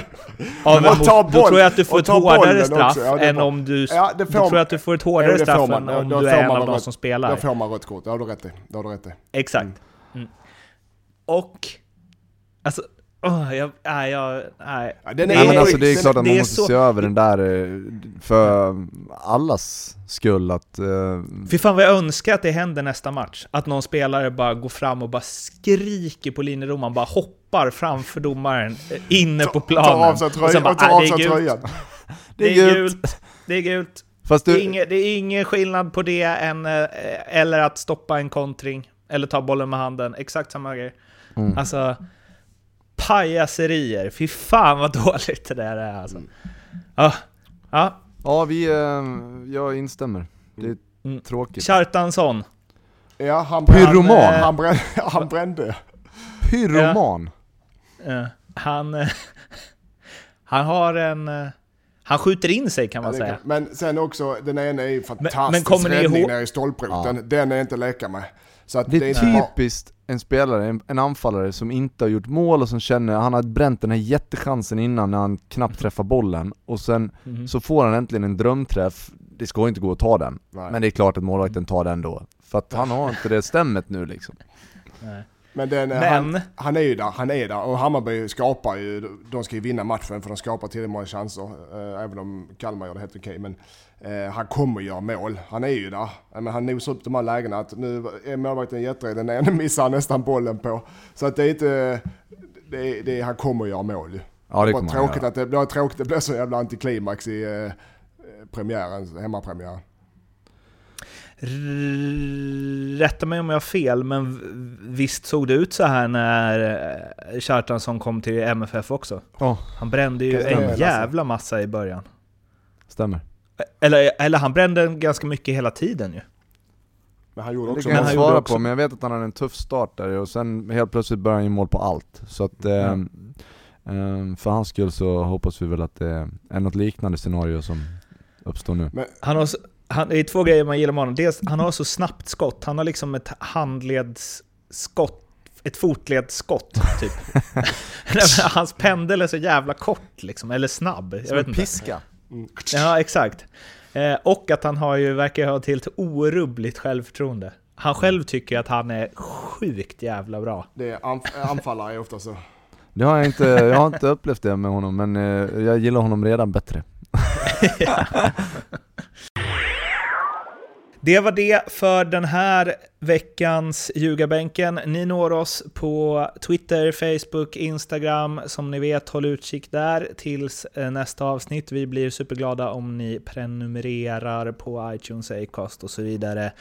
Av en Och mot- då tror jag att du får och ett hårdare straff ja, än om du... Ja, då tror jag att du får ett hårdare straff man. än om Då du är en av de som Då spelar. får man rött kort, det har du rätt i. Det har du rätt i. Exakt. Mm. Och... Alltså... åh, jag, nej, jag, nej. Ja, den är- Nej men alltså det är klart att det man måste så- se över den där eh, för allas skull att... eh, Fy fan vad jag önskar att det händer nästa match. Att någon spelare bara går fram och bara skriker på linjedomaren, bara hoppar framför domaren eh, inne på planen. Tar av sig tröjan. bara, Och tar "Nej, av det är sig gult. tröjan. Det är gult. Det är gult. Fast Det du, är, ingen, det är ingen skillnad på det än, eller att stoppa en kontring. Eller ta bollen med handen. Exakt samma grej. Mm. Alltså, pajaserier. Fy fan vad dåligt det där är alltså. Ja, ja. ja vi, eh, jag instämmer. Det är Mm. tråkigt. Kjartansson. Ja, han, Pyroman. Han, eh, han, brände, han brände. Pyroman! Eh, han, eh, han har en... eh, han skjuter in sig kan man Ja, säga. kan- Men sen också, den ena är ju fantastisk men kommer ni räddning ihåg- nere i stolproten. Den är inte att leka med. Så att Det det är typiskt en spelare, en, en anfallare som inte har gjort mål och som känner, han har bränt den här jättechansen innan när han knappt träffar bollen och sen Mhm. så får han äntligen en drömträff, det ska inte gå att ta den. Nej. Men det är klart att målvakten tar den då. För att han har inte det stämmet nu liksom. Nej. Men, den, Men- Han, han är ju där, han är där. Och Hammarby skapar ju, de ska ju vinna matchen för de skapar tillräckligt många chanser. Eh, även om Kalmar gör det helt okej. Men eh, han kommer göra mål. Han är ju där. Men han nosar upp de här lägena. Att nu är målvakten jätterädd, den ena missar han nästan bollen på. Så att det är inte... Det är, det är, han kommer göra mål. Ja det kommer han tråkigt göra. att det blir tråkigt, det blir så jävla antiklimax i eh, premiären, hemmapremiären. Rätta mig om jag har fel, men visst såg det ut så här när eh, Kjartansson kom till MFF också? Ja, Han brände ju en Lasse. jävla massa i början. stämmer. Eller, eller han brände ganska mycket hela tiden ju. Men han gjorde Det också kan jag svara också- på, men jag vet att han hade en tuff start där och sen helt plötsligt började han ju mål på allt. Så att, Ja. eh, för hans skull så hoppas vi väl att det är något liknande scenario som uppstår nu. Han har, så- han, det är två grejer man gillar med honom. Dels, han har så snabbt skott. Han har liksom ett handledsskott, ett fotledsskott typ. Men Hans pendel är så jävla kort liksom, eller snabb. Jag vet inte. piska. Mm. Ja, exakt. Eh, och att han har ju, verkar ha till ett orubbligt självförtroende. Han själv tycker att han är sjukt jävla bra. Det är anf- anfallare är ofta så. Det har jag inte, jag har inte upplevt det med honom men eh, jag gillar honom redan bättre. Det var det för den här veckans Ljugarbänken. Ni når oss på Twitter, Facebook, Instagram. Som ni vet, håll utkik där tills eh, nästa avsnitt. Vi blir superglada om ni prenumererar på iTunes, Acast och så vidare.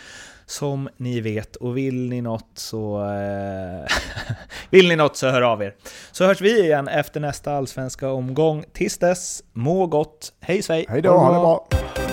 Som ni vet, och vill ni något så... Eh, vill ni något så hör av er. Så hörs vi igen efter nästa allsvenska omgång. Tills dess, må gott. Hej svej! Hej då, ha det bra!